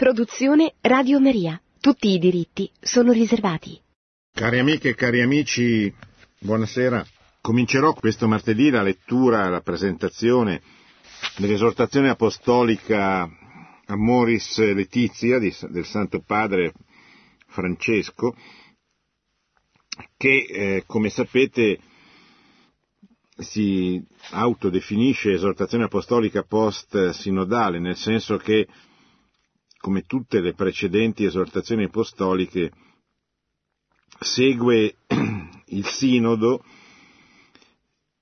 Produzione Radio Maria. Tutti i diritti sono riservati. Cari amiche e cari amici, buonasera. Comincerò questo martedì la lettura, la presentazione dell'esortazione apostolica Amoris Letizia del Santo Padre Francesco, che eh, come sapete si autodefinisce esortazione apostolica post-sinodale, nel senso che come tutte le precedenti esortazioni apostoliche, segue il sinodo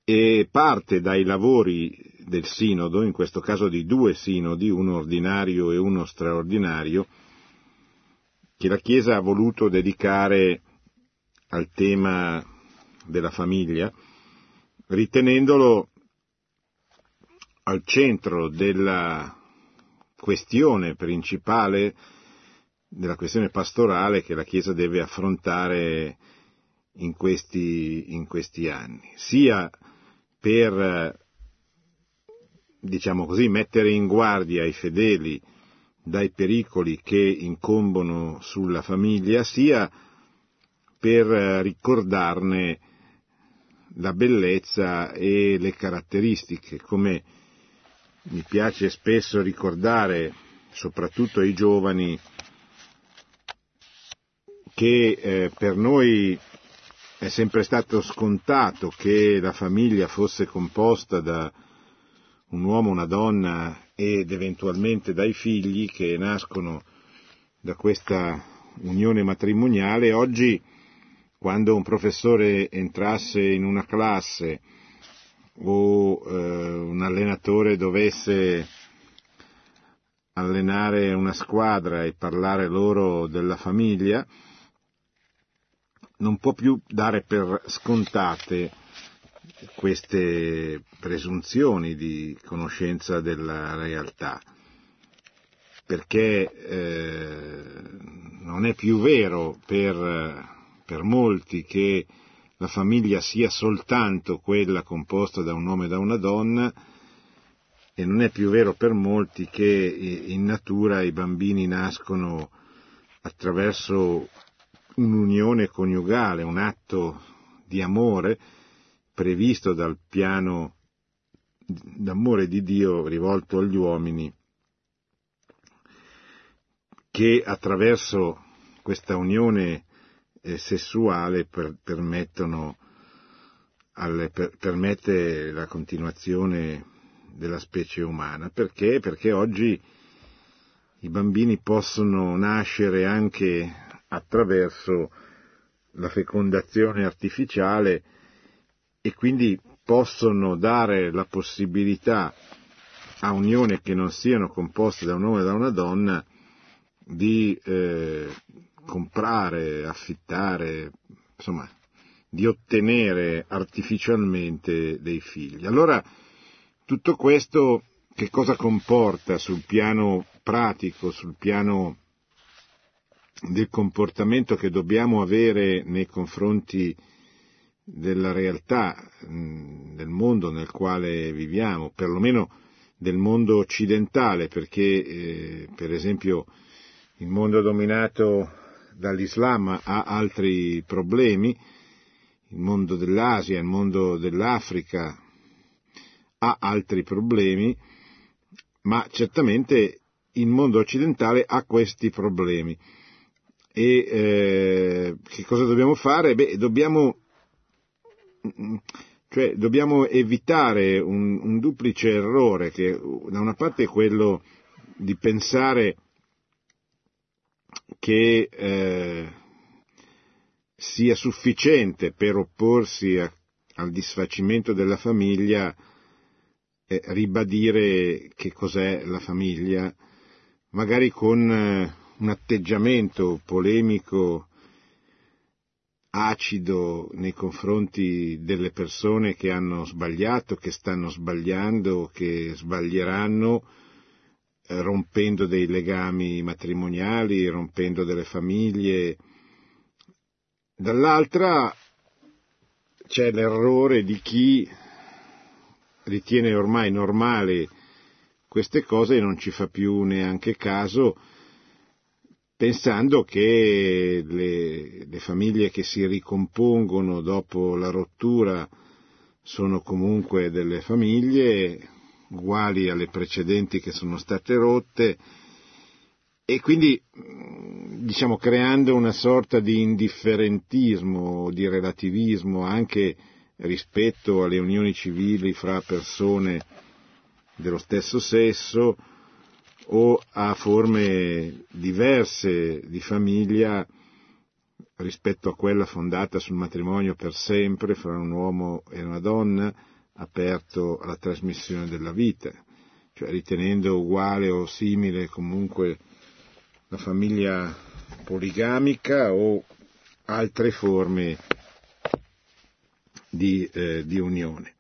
e parte dai lavori del sinodo, in questo caso di due sinodi, uno ordinario e uno straordinario, che la Chiesa ha voluto dedicare al tema della famiglia, ritenendolo al centro della questione principale, della questione pastorale che la Chiesa deve affrontare in questi, in questi anni, sia per, diciamo così, mettere in guardia i fedeli dai pericoli che incombono sulla famiglia, sia per ricordarne la bellezza e le caratteristiche, come mi piace spesso ricordare, soprattutto ai giovani, che eh, per noi è sempre stato scontato che la famiglia fosse composta da un uomo, una donna ed eventualmente dai figli che nascono da questa unione matrimoniale. Oggi, quando un professore entrasse in una classe o eh, un allenatore dovesse allenare una squadra e parlare loro della famiglia, non può più dare per scontate queste presunzioni di conoscenza della realtà, perché eh, non è più vero per, per molti che la famiglia sia soltanto quella composta da un uomo e da una donna, e non è più vero per molti che in natura i bambini nascono attraverso un'unione coniugale, un atto di amore previsto dal piano d'amore di Dio rivolto agli uomini, che attraverso questa unione sessuale per, alle, per, permette la continuazione della specie umana. Perché? Perché oggi i bambini possono nascere anche attraverso la fecondazione artificiale e quindi possono dare la possibilità a unioni che non siano composte da un uomo e da una donna di eh, comprare, affittare, insomma, di ottenere artificialmente dei figli. Allora, tutto questo che cosa comporta sul piano pratico, sul piano del comportamento che dobbiamo avere nei confronti della realtà del mondo nel quale viviamo, perlomeno del mondo occidentale, perché eh, per esempio il mondo dominato dall'Islam ha altri problemi, il mondo dell'Asia, il mondo dell'Africa ha altri problemi, ma certamente il mondo occidentale ha questi problemi. E eh, che cosa dobbiamo fare? Beh, dobbiamo, cioè, dobbiamo evitare un, un duplice errore, che da una parte è quello di pensare che eh, sia sufficiente per opporsi a, al disfacimento della famiglia eh, ribadire che cos'è la famiglia, magari con eh, un atteggiamento polemico acido nei confronti delle persone che hanno sbagliato, che stanno sbagliando, che sbaglieranno, rompendo dei legami matrimoniali, rompendo delle famiglie. Dall'altra c'è l'errore di chi ritiene ormai normale queste cose e non ci fa più neanche caso pensando che le, le, famiglie che si ricompongono dopo la rottura sono comunque delle famiglie uguali alle precedenti che sono state rotte e quindi diciamo creando una sorta di indifferentismo, di relativismo anche rispetto alle unioni civili fra persone dello stesso sesso o a forme diverse di famiglia rispetto a quella fondata sul matrimonio per sempre fra un uomo e una donna, aperto alla trasmissione della vita, cioè ritenendo uguale o simile comunque la famiglia poligamica o altre forme di, eh, di unione.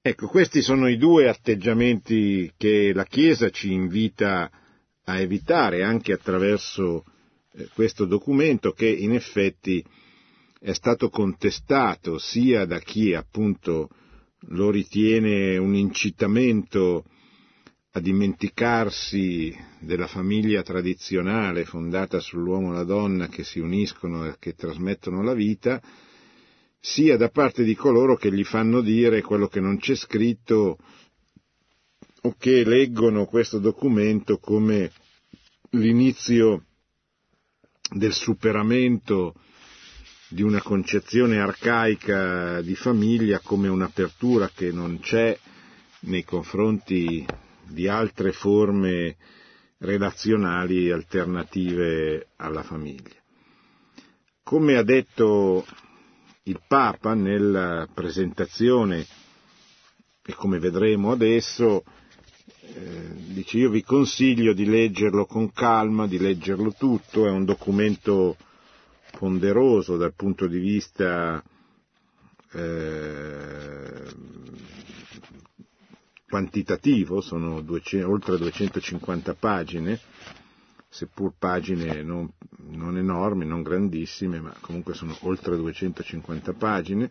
Ecco, questi sono i due atteggiamenti che la Chiesa ci invita a evitare anche attraverso eh, questo documento che in effetti è stato contestato sia da chi appunto lo ritiene un incitamento a dimenticarsi della famiglia tradizionale fondata sull'uomo e la donna che si uniscono e che trasmettono la vita, sia da parte di coloro che gli fanno dire quello che non c'è scritto o che leggono questo documento come l'inizio del superamento di una concezione arcaica di famiglia come un'apertura che non c'è nei confronti di altre forme relazionali alternative alla famiglia. Come ha detto il Papa nella presentazione, e come vedremo adesso, eh, dice io vi consiglio di leggerlo con calma, di leggerlo tutto, è un documento ponderoso dal punto di vista eh, quantitativo, sono 200, oltre 250 pagine, seppur pagine non, non, enormi, non grandissime, ma comunque sono oltre 250 pagine,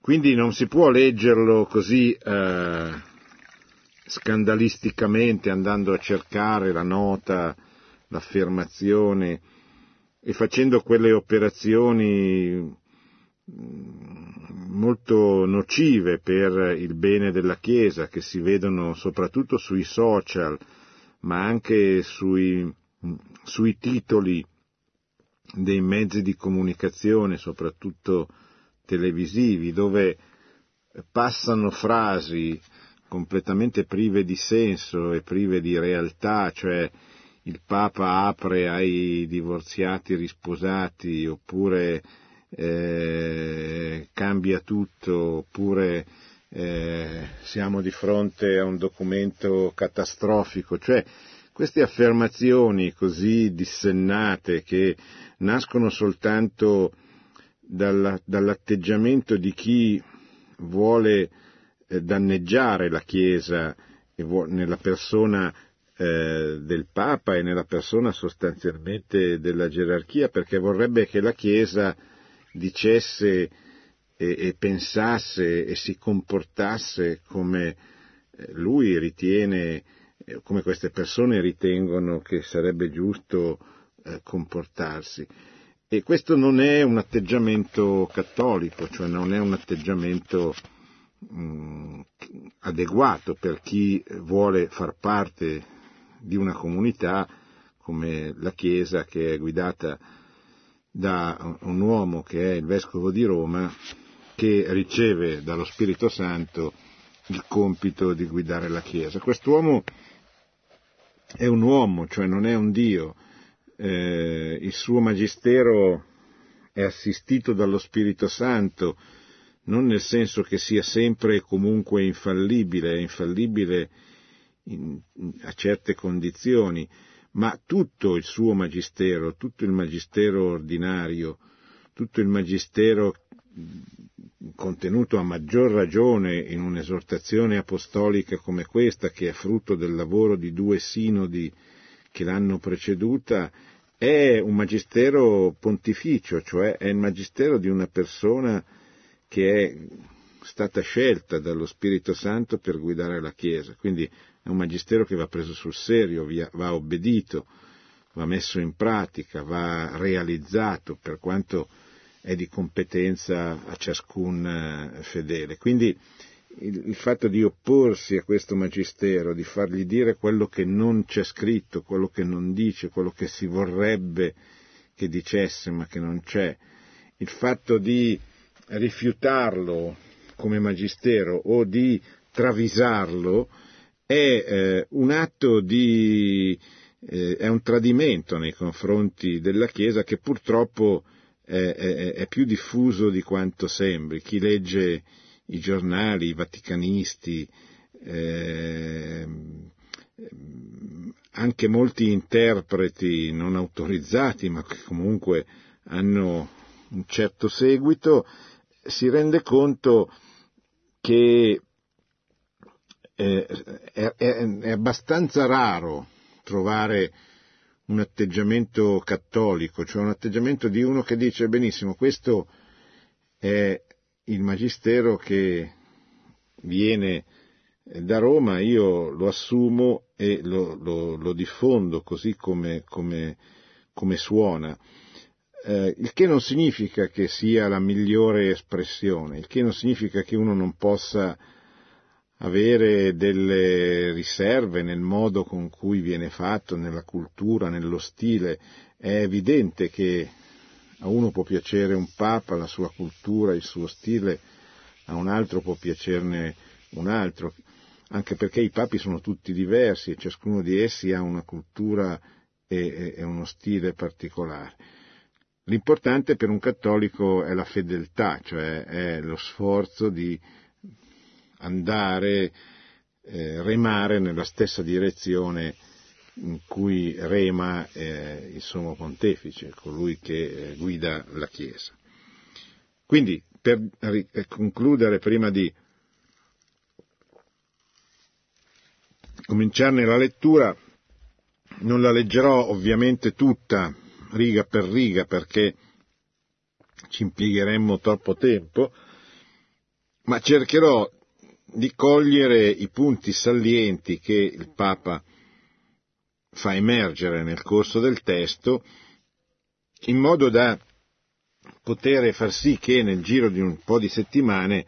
quindi non si può leggerlo così eh, scandalisticamente andando a cercare la nota, l'affermazione e facendo quelle operazioni mm, molto nocive per il bene della Chiesa che si vedono soprattutto sui social ma anche sui sui titoli dei mezzi di comunicazione, soprattutto televisivi, dove passano frasi completamente prive di senso e prive di realtà, cioè il Papa apre ai divorziati risposati, oppure eh, cambia tutto, oppure eh, siamo di fronte a un documento catastrofico, cioè queste affermazioni così dissennate che nascono soltanto dalla, dall'atteggiamento di chi vuole eh, danneggiare la Chiesa vuole, nella persona eh, del Papa e nella persona sostanzialmente della gerarchia, perché vorrebbe che la Chiesa dicesse e, e pensasse e si comportasse come eh, lui ritiene eh, come queste persone ritengono che sarebbe giusto eh, comportarsi. E questo non è un atteggiamento cattolico, cioè non è un atteggiamento mh, mm, adeguato per chi vuole far parte di una comunità come la Chiesa che è guidata da un uomo che è il Vescovo di Roma che riceve dallo Spirito Santo il compito di guidare la Chiesa. Quest'uomo è un uomo, cioè non è un Dio. Eh, il suo magistero è assistito dallo Spirito Santo, non nel senso che sia sempre e comunque infallibile, è infallibile in, a certe condizioni, ma tutto il suo magistero, tutto il magistero ordinario, tutto il magistero contenuto a maggior ragione in un'esortazione apostolica come questa, che è frutto del lavoro di due sinodi che l'hanno preceduta, è un magistero pontificio, cioè è il magistero di una persona che è stata scelta dallo Spirito Santo per guidare la Chiesa, quindi è un magistero che va preso sul serio, va obbedito, va messo in pratica, va realizzato per quanto è di competenza a ciascun eh, fedele. Quindi il, il, fatto di opporsi a questo magistero, di fargli dire quello che non c'è scritto, quello che non dice, quello che si vorrebbe che dicesse ma che non c'è, il fatto di rifiutarlo come magistero o di travisarlo è eh, un atto di eh, è un tradimento nei confronti della Chiesa che purtroppo è, è, è, più diffuso di quanto sembri. Chi legge i giornali, i vaticanisti, eh, anche molti interpreti non autorizzati, ma che comunque hanno un certo seguito, si rende conto che eh, è, è, abbastanza raro trovare un atteggiamento cattolico, cioè un atteggiamento di uno che dice benissimo, questo è il magistero che viene da Roma, io lo assumo e lo, lo, lo diffondo così come, come, come suona. Eh, il che non significa che sia la migliore espressione, il che non significa che uno non possa avere delle riserve nel modo con cui viene fatto, nella cultura, nello stile. È evidente che a uno può piacere un papa, la sua cultura, il suo stile, a un altro può piacerne un altro, anche perché i papi sono tutti diversi e ciascuno di essi ha una cultura e, e uno stile particolare. L'importante per un cattolico è la fedeltà, cioè è lo sforzo di andare, eh, remare nella stessa direzione in cui rema eh, il Sommo Pontefice, colui che eh, guida la Chiesa. Quindi, per eh, concludere, prima di cominciarne la lettura, non la leggerò ovviamente tutta riga per riga perché ci impiegheremmo troppo tempo, ma cercherò di cogliere i punti salienti che il Papa fa emergere nel corso del testo, in modo da poter far sì che nel giro di un po' di settimane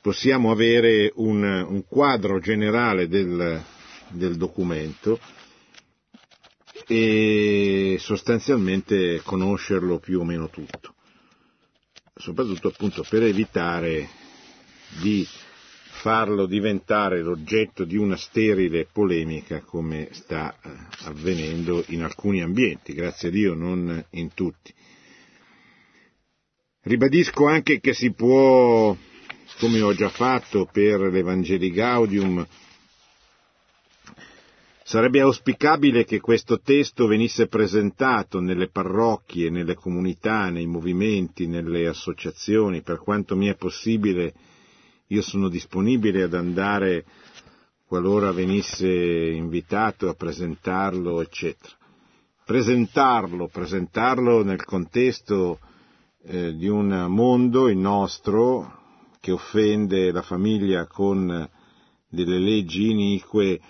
possiamo avere un, un quadro generale del, del documento e sostanzialmente conoscerlo più o meno tutto, soprattutto appunto per evitare di farlo diventare l'oggetto di una sterile polemica come sta eh, avvenendo in alcuni ambienti, grazie a Dio non in tutti. Ribadisco anche che si può, come ho già fatto per l'Evangeli Gaudium, Sarebbe auspicabile che questo testo venisse presentato nelle parrocchie, nelle comunità, nei movimenti, nelle associazioni, per quanto mi è possibile io sono disponibile ad andare qualora venisse invitato a presentarlo, eccetera. Presentarlo, presentarlo nel contesto eh, di un mondo, il nostro, che offende la famiglia con delle leggi inique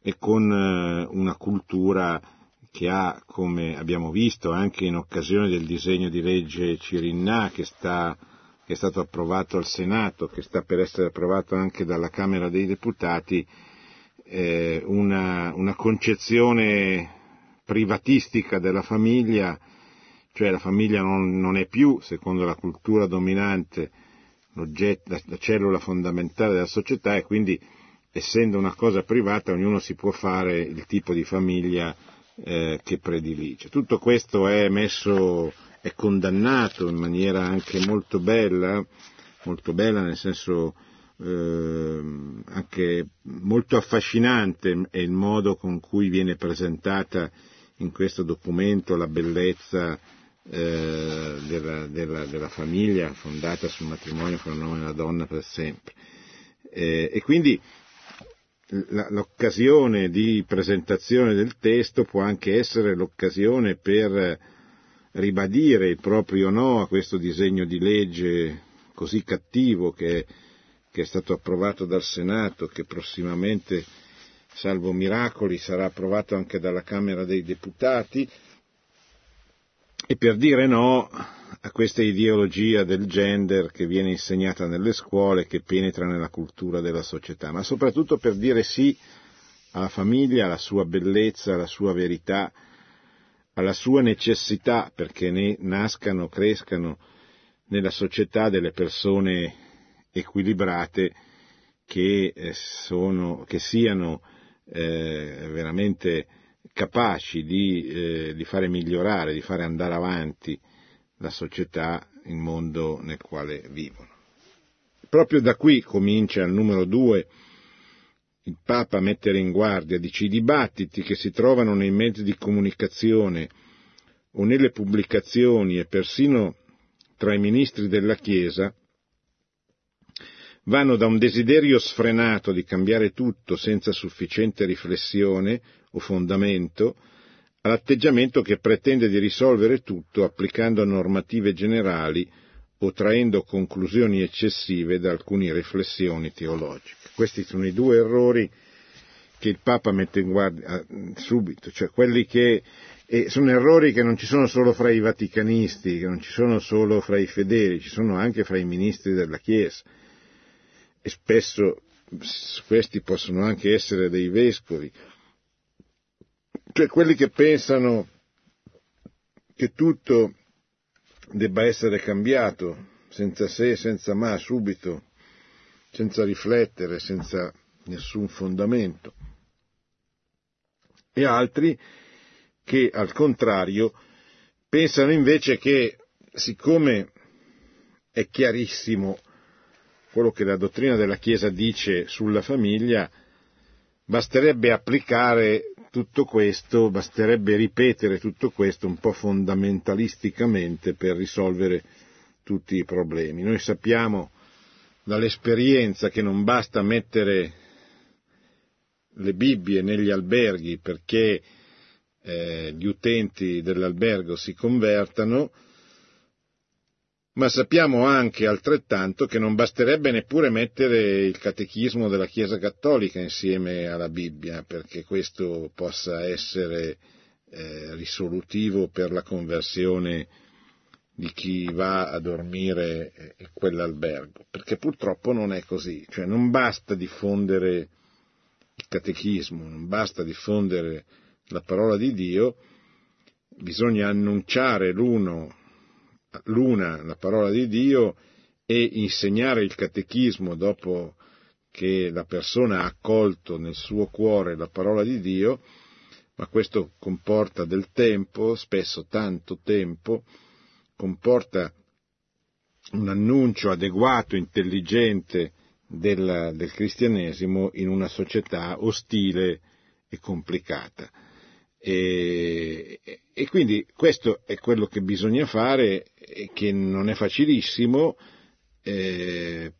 e con eh, una cultura che ha, come abbiamo visto anche in occasione del disegno di legge Cirinna che sta che è stato approvato al Senato, che sta per essere approvato anche dalla Camera dei Deputati, eh, una, una concezione privatistica della famiglia, cioè la famiglia non, non, è più, secondo la cultura dominante, la, la cellula fondamentale della società e quindi essendo una cosa privata ognuno si può fare il tipo di famiglia eh, che predilige. Tutto questo è messo è condannato in maniera anche molto bella, molto bella nel senso eh, anche molto affascinante è il modo con cui viene presentata in questo documento la bellezza eh, della, della, della, famiglia fondata sul matrimonio fra un uomo e una donna per sempre. Eh, e quindi l'occasione di presentazione del testo può anche essere l'occasione per ribadire il proprio no a questo disegno di legge così cattivo che, che è stato approvato dal Senato, che prossimamente salvo miracoli, sarà approvato anche dalla Camera dei Deputati, e per dire no a questa ideologia del gender che viene insegnata nelle scuole, che penetra nella cultura della società, ma soprattutto per dire sì alla famiglia, alla sua bellezza, alla sua verità, alla sua necessità perché ne nascano, crescano nella società delle persone equilibrate che, eh, sono, che siano eh, veramente capaci di, eh, di, fare migliorare, di fare andare avanti la società, il mondo nel quale vivono. Proprio da qui comincia il numero due il Papa a mettere in guardia, dice i dibattiti che si trovano nei mezzi di comunicazione o nelle pubblicazioni e persino tra i ministri della Chiesa vanno da un desiderio sfrenato di cambiare tutto senza sufficiente riflessione o fondamento all'atteggiamento che pretende di risolvere tutto applicando normative generali o traendo conclusioni eccessive da alcune riflessioni teologiche. Questi sono i due errori che il Papa mette in guardia subito, cioè quelli che e sono errori che non ci sono solo fra i vaticanisti, che non ci sono solo fra i fedeli, ci sono anche fra i ministri della Chiesa. E spesso questi possono anche essere dei vescovi, cioè quelli che pensano che tutto debba essere cambiato senza se, senza ma, subito, senza riflettere, senza nessun fondamento. E altri che al contrario pensano invece che siccome è chiarissimo quello che la dottrina della Chiesa dice sulla famiglia, basterebbe applicare tutto questo, basterebbe ripetere tutto questo un po' fondamentalisticamente per risolvere tutti i problemi. Noi sappiamo dall'esperienza che non basta mettere le Bibbie negli alberghi perché eh, gli utenti dell'albergo si convertano, ma sappiamo anche altrettanto che non basterebbe neppure mettere il catechismo della Chiesa Cattolica insieme alla Bibbia perché questo possa essere eh, risolutivo per la conversione di chi va a dormire in quell'albergo, perché purtroppo non è così, cioè non basta diffondere il catechismo, non basta diffondere la parola di Dio, bisogna annunciare l'uno, l'una la parola di Dio e insegnare il catechismo dopo che la persona ha accolto nel suo cuore la parola di Dio, ma questo comporta del tempo, spesso tanto tempo, comporta un annuncio adeguato, intelligente del, del cristianesimo in una società ostile e complicata. E, e, quindi questo è quello che bisogna fare, che non è facilissimo, eh,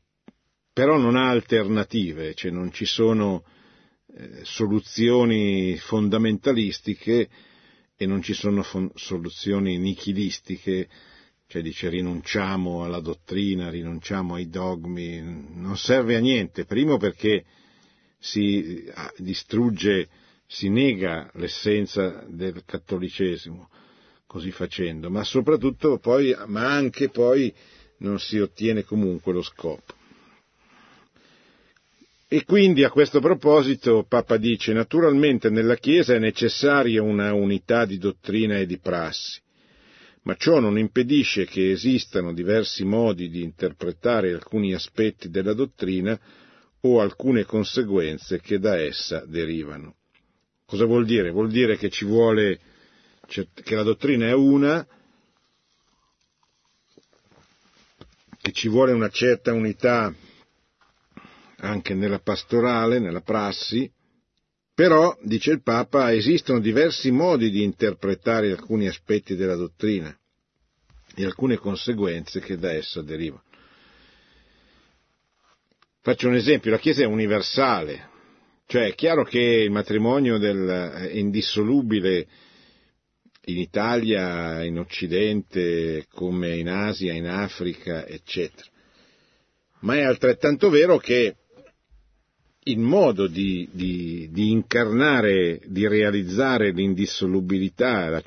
però non ha alternative, cioè non ci sono eh, soluzioni fondamentalistiche e non ci sono soluzioni nichilistiche, cioè dice rinunciamo alla dottrina, rinunciamo ai dogmi, non serve a niente, primo perché si distrugge si nega l'essenza del cattolicesimo così facendo, ma soprattutto poi, ma anche poi non si ottiene comunque lo scopo. E quindi a questo proposito Papa dice naturalmente nella Chiesa è necessaria una unità di dottrina e di prassi, ma ciò non impedisce che esistano diversi modi di interpretare alcuni aspetti della dottrina o alcune conseguenze che da essa derivano. Cosa vuol dire? Vuol dire che ci vuole, che la dottrina è una, che ci vuole una certa unità anche nella pastorale, nella prassi, però, dice il Papa, esistono diversi modi di interpretare alcuni aspetti della dottrina e alcune conseguenze che da essa derivano. Faccio un esempio, la Chiesa è universale, cioè è chiaro che il matrimonio è indissolubile in Italia, in Occidente, come in Asia, in Africa, eccetera. Ma è altrettanto vero che il modo di, di, di, incarnare, di realizzare l'indissolubilità, la,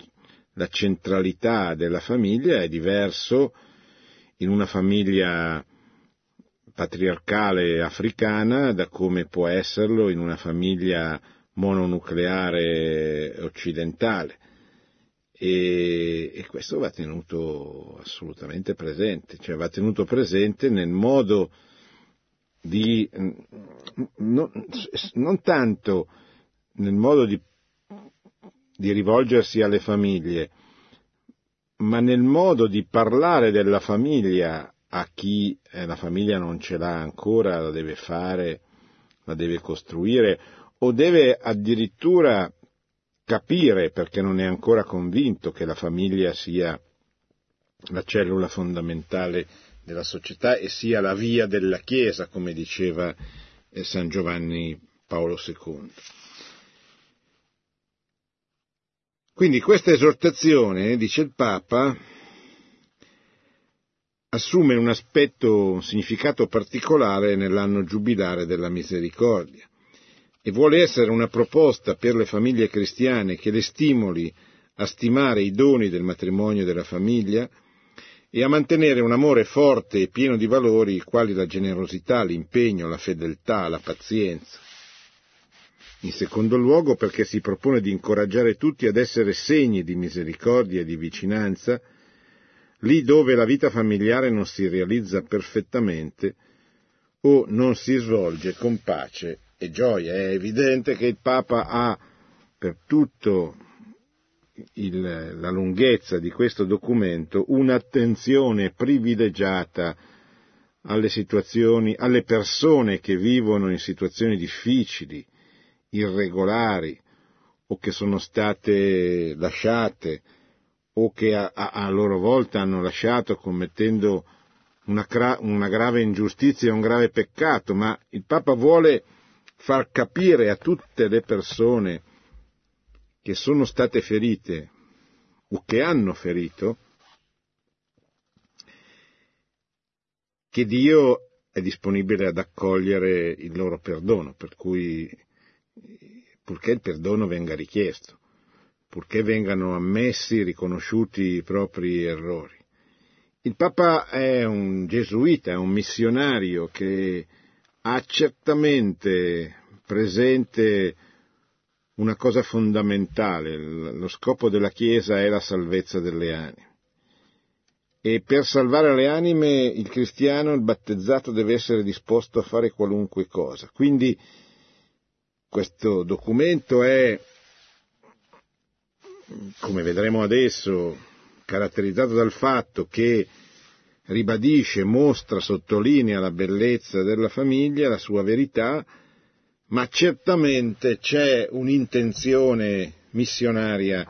la centralità della famiglia è diverso in una famiglia patriarcale africana da come può esserlo in una famiglia mononucleare occidentale. E, e, questo va tenuto assolutamente presente, cioè va tenuto presente nel modo di, non, non tanto nel modo di, di rivolgersi alle famiglie, ma nel modo di parlare della famiglia a chi eh, la famiglia non ce l'ha ancora, la deve fare, la deve costruire, o deve addirittura capire, perché non è ancora convinto che la famiglia sia la cellula fondamentale della società e sia la via della Chiesa, come diceva eh, San Giovanni Paolo II. Quindi questa esortazione, dice il Papa, assume un aspetto, un significato particolare nell'anno giubilare della misericordia e vuole essere una proposta per le famiglie cristiane che le stimoli a stimare i doni del matrimonio e della famiglia e a mantenere un amore forte e pieno di valori quali la generosità, l'impegno, la fedeltà, la pazienza. In secondo luogo perché si propone di incoraggiare tutti ad essere segni di misericordia e di vicinanza lì dove la vita familiare non si realizza perfettamente o non si svolge con pace e gioia. È evidente che il Papa ha per tutto il, la lunghezza di questo documento un'attenzione privilegiata alle situazioni, alle persone che vivono in situazioni difficili, irregolari o che sono state lasciate o che a, a, loro volta hanno lasciato commettendo una, una grave ingiustizia e un grave peccato, ma il Papa vuole far capire a tutte le persone che sono state ferite o che hanno ferito che Dio è disponibile ad accogliere il loro perdono, per cui purché il perdono venga richiesto purché vengano ammessi, riconosciuti i propri errori. Il Papa è un gesuita, è un missionario che ha certamente presente una cosa fondamentale, lo scopo della Chiesa è la salvezza delle anime. E per salvare le anime il cristiano, il battezzato, deve essere disposto a fare qualunque cosa. Quindi questo documento è come vedremo adesso, caratterizzato dal fatto che ribadisce, mostra, sottolinea la bellezza della famiglia, la sua verità, ma certamente c'è un'intenzione missionaria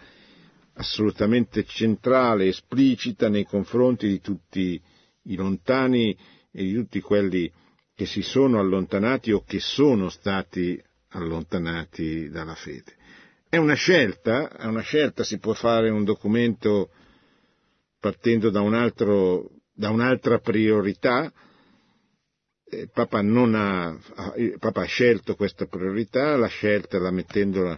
assolutamente centrale, esplicita nei confronti di tutti i lontani e di tutti quelli che si sono allontanati o che sono stati allontanati dalla fede. È una scelta, è una scelta, si può fare un documento partendo da, un altro, da un'altra priorità, il Papa, ha, Papa, ha, scelto questa priorità, l'ha scelta la mettendola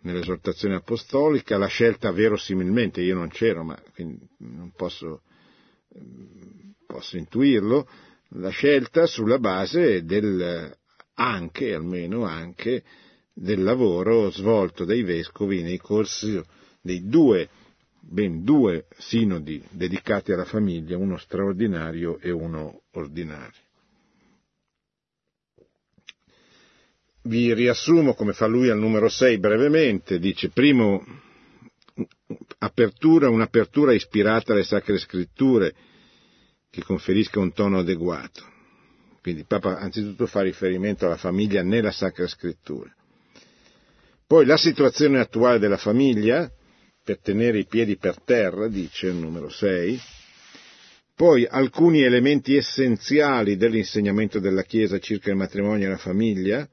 nell'esortazione apostolica, l'ha scelta verosimilmente, io non c'ero, ma non posso, posso intuirlo, l'ha scelta sulla base del anche, almeno anche, del lavoro svolto dai vescovi nei corsi dei due, ben due sinodi dedicati alla famiglia, uno straordinario e uno ordinario. Vi riassumo come fa lui al numero 6 brevemente, dice primo apertura, un'apertura ispirata alle sacre scritture che conferisca un tono adeguato. Quindi il Papa anzitutto fa riferimento alla famiglia nella sacra scrittura. Poi la situazione attuale della famiglia, per tenere i piedi per terra, dice il numero 6. Poi alcuni elementi essenziali dell'insegnamento della Chiesa circa il matrimonio e la famiglia,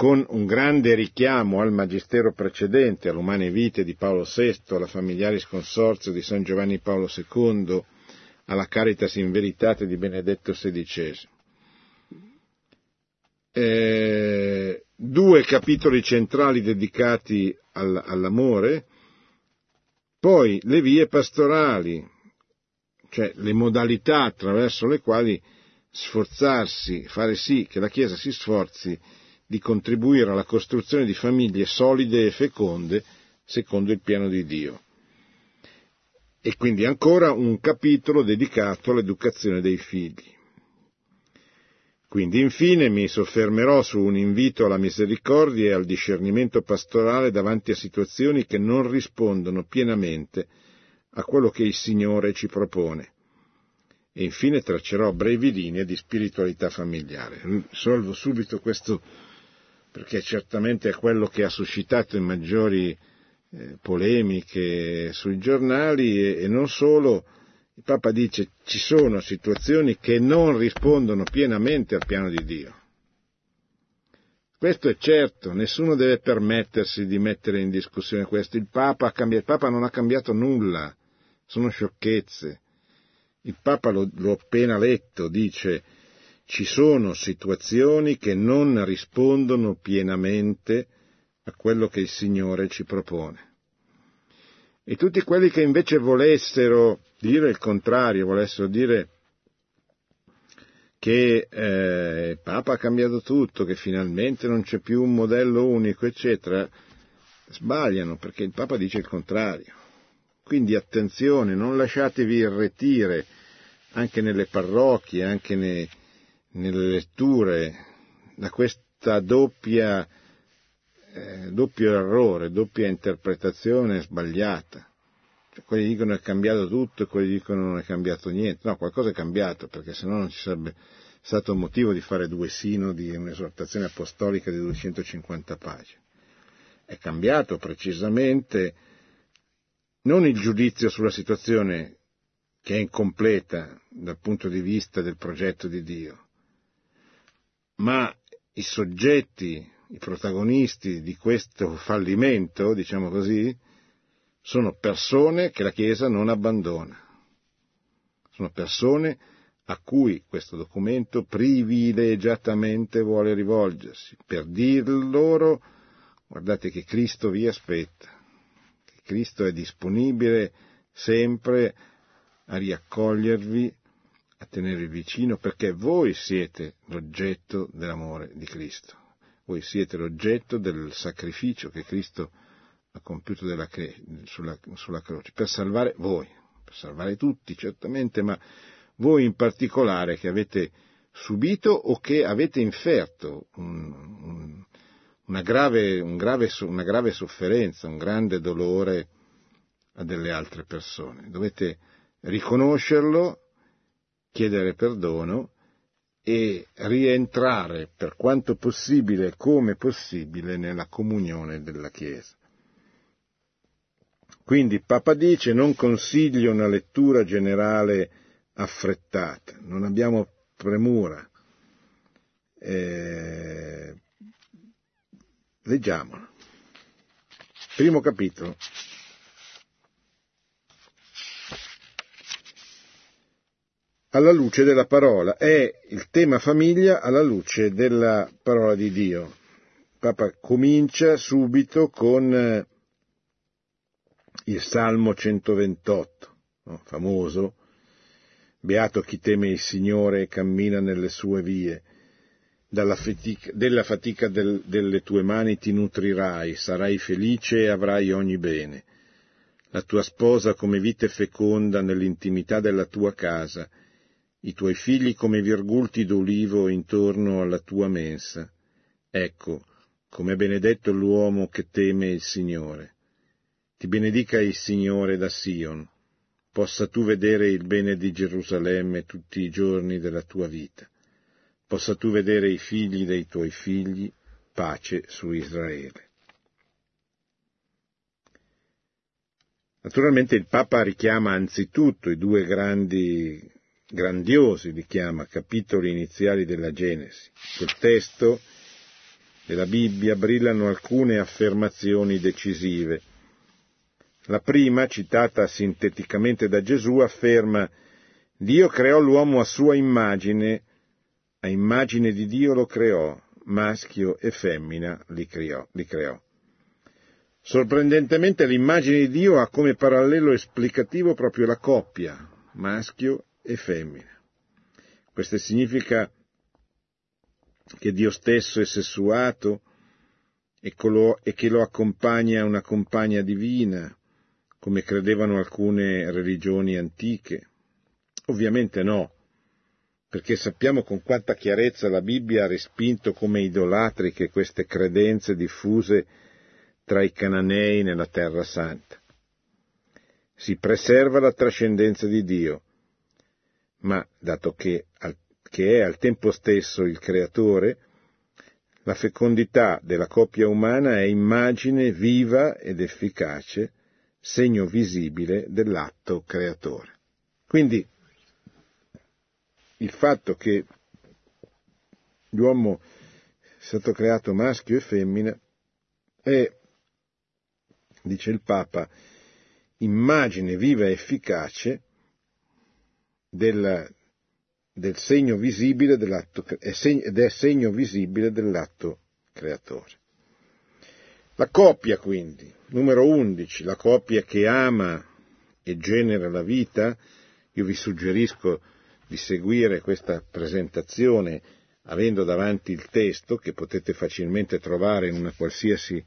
con un grande richiamo al magistero precedente, all'umane vite di Paolo VI, alla familiaris consorzio di San Giovanni Paolo II, alla Caritas in Veritate di Benedetto XVI. eh, due capitoli centrali dedicati all, all'amore, poi le vie pastorali, cioè le modalità attraverso le quali sforzarsi, fare sì che la Chiesa si sforzi di contribuire alla costruzione di famiglie solide e feconde secondo il piano di Dio. E quindi ancora un capitolo dedicato all'educazione dei figli. Quindi infine mi soffermerò su un invito alla misericordia e al discernimento pastorale davanti a situazioni che non rispondono pienamente a quello che il Signore ci propone. E infine traccerò brevi linee di spiritualità familiare. Risolvo subito questo perché certamente è quello che ha suscitato i maggiori eh, polemiche sui giornali e, non solo il Papa dice ci sono situazioni che non rispondono pienamente al piano di Dio. Questo è certo, nessuno deve permettersi di mettere in discussione questo. Il Papa, il Papa non ha cambiato nulla, sono sciocchezze. Il Papa l'ho appena letto, dice ci sono situazioni che non rispondono pienamente a quello che il Signore ci propone. E tutti quelli che invece volessero dire il contrario, volessero dire che eh, il Papa ha cambiato tutto, che finalmente non c'è più un modello unico, eccetera, sbagliano perché il Papa dice il contrario. Quindi attenzione, non lasciatevi irretire anche nelle parrocchie, anche nei, nelle letture, da questa doppia eh, doppio errore, doppia interpretazione sbagliata. Cioè, quelli dicono è cambiato tutto e quelli dicono non è cambiato niente. No, qualcosa è cambiato, perché sennò non ci sarebbe stato motivo di fare due sinodi e un'esortazione apostolica di 250 pagine. È cambiato precisamente non il giudizio sulla situazione che è incompleta dal punto di vista del progetto di Dio, ma i soggetti i protagonisti di questo fallimento, diciamo così, sono persone che la Chiesa non abbandona. Sono persone a cui questo documento privilegiatamente vuole rivolgersi, per dir loro guardate che Cristo vi aspetta, che Cristo è disponibile sempre a riaccogliervi, a tenervi vicino, perché voi siete l'oggetto dell'amore di Cristo voi siete l'oggetto del sacrificio che Cristo ha compiuto sulla, sulla croce, per salvare voi, per salvare tutti certamente, ma voi in particolare che avete subito o che avete inferto un, un, una, grave, un grave, una grave sofferenza, un grande dolore a delle altre persone. Dovete riconoscerlo, chiedere perdono e rientrare per quanto possibile e come possibile nella comunione della Chiesa. Quindi Papa dice non consiglio una lettura generale affrettata, non abbiamo premura. Eh, leggiamolo. Primo capitolo. Alla luce della parola, è il tema famiglia alla luce della parola di Dio. Papa comincia subito con eh, il Salmo 128, no? famoso, Beato chi teme il Signore e cammina nelle sue vie, fatica, della fatica del, delle tue mani ti nutrirai, sarai felice e avrai ogni bene. La tua sposa come vite feconda nell'intimità della tua casa, i tuoi figli come virgulti d'olivo intorno alla tua mensa. Ecco, come è benedetto l'uomo che teme il Signore. Ti benedica il Signore da Sion, possa tu vedere il bene di Gerusalemme tutti i giorni della tua vita, possa tu vedere i figli dei tuoi figli, pace su Israele. Naturalmente il Papa richiama anzitutto i due grandi grandiosi, li chiama, capitoli iniziali della Genesi. Quel testo della Bibbia brillano alcune affermazioni decisive. La prima, citata sinteticamente da Gesù, afferma Dio creò l'uomo a sua immagine, a immagine di Dio lo creò, maschio e femmina li creò. Li creò. Sorprendentemente l'immagine di Dio ha come parallelo esplicativo proprio la coppia, maschio e femmina. Questo significa che Dio stesso è sessuato e che lo accompagna una compagna divina, come credevano alcune religioni antiche. Ovviamente no, perché sappiamo con quanta chiarezza la Bibbia ha respinto come idolatriche queste credenze diffuse tra i cananei nella terra santa. Si preserva la trascendenza di Dio, ma dato che, che è al tempo stesso il creatore, la fecondità della coppia umana è immagine viva ed efficace, segno visibile dell'atto creatore. Quindi il fatto che l'uomo è stato creato maschio e femmina è, dice il Papa, immagine viva e efficace del, del segno visibile dell'atto, ed è segno visibile dell'atto creatore. La coppia quindi, numero 11, la coppia che ama e genera la vita, io vi suggerisco di seguire questa presentazione avendo davanti il testo che potete facilmente trovare in una qualsiasi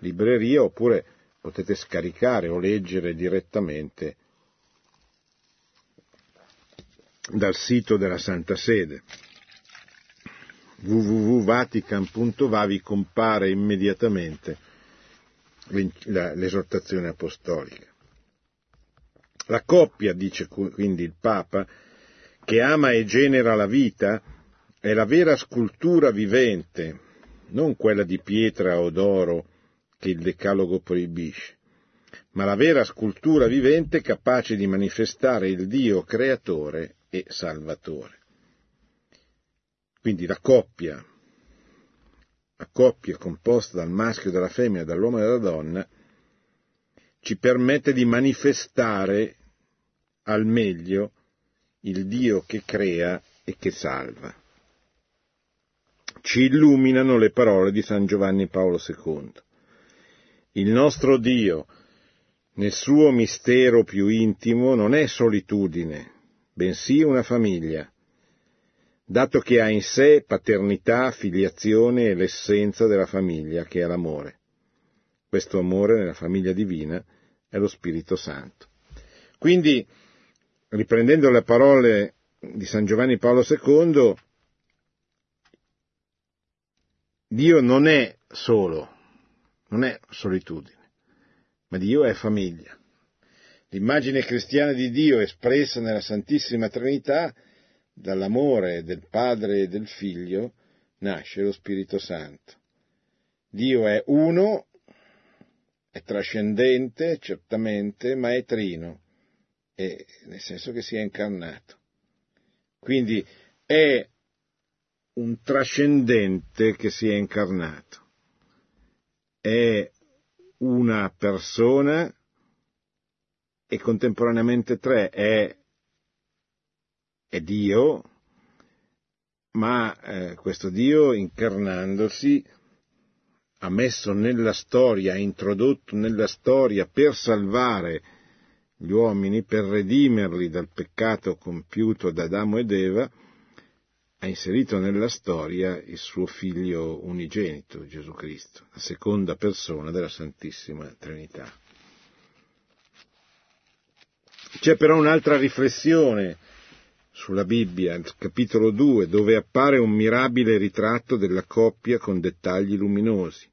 libreria oppure potete scaricare o leggere direttamente dal sito della Santa Sede. www.vatican.va vi compare immediatamente l'esortazione apostolica. La coppia, dice quindi il Papa, che ama e genera la vita, è la vera scultura vivente, non quella di pietra o d'oro che il Decalogo proibisce, ma la vera scultura vivente capace di manifestare il Dio creatore e salvatore. Quindi la coppia, la coppia composta dal maschio e dalla femmina, dall'uomo e dalla donna, ci permette di manifestare al meglio il Dio che crea e che salva. Ci illuminano le parole di San Giovanni Paolo II. Il nostro Dio, nel suo mistero più intimo, non è solitudine, bensì una famiglia, dato che ha in sé paternità, filiazione e l'essenza della famiglia, che è l'amore. Questo amore nella famiglia divina è lo Spirito Santo. Quindi riprendendo le parole di San Giovanni Paolo II, Dio non è solo, non è solitudine, ma Dio è famiglia. L'immagine cristiana di Dio espressa nella Santissima Trinità, dall'amore del Padre e del Figlio, nasce lo Spirito Santo. Dio è uno, è trascendente, certamente, ma è trino è, nel senso che si è incarnato. Quindi è un trascendente che si è incarnato. È una persona e contemporaneamente tre. È, è Dio, ma eh, questo Dio incarnandosi ha messo nella storia, ha introdotto nella storia per salvare gli uomini per redimerli dal peccato compiuto da Adamo ed Eva, ha inserito nella storia il suo figlio unigenito, Gesù Cristo, la seconda persona della Santissima Trinità. C'è però un'altra riflessione sulla Bibbia, capitolo 2, dove appare un mirabile ritratto della coppia con dettagli luminosi.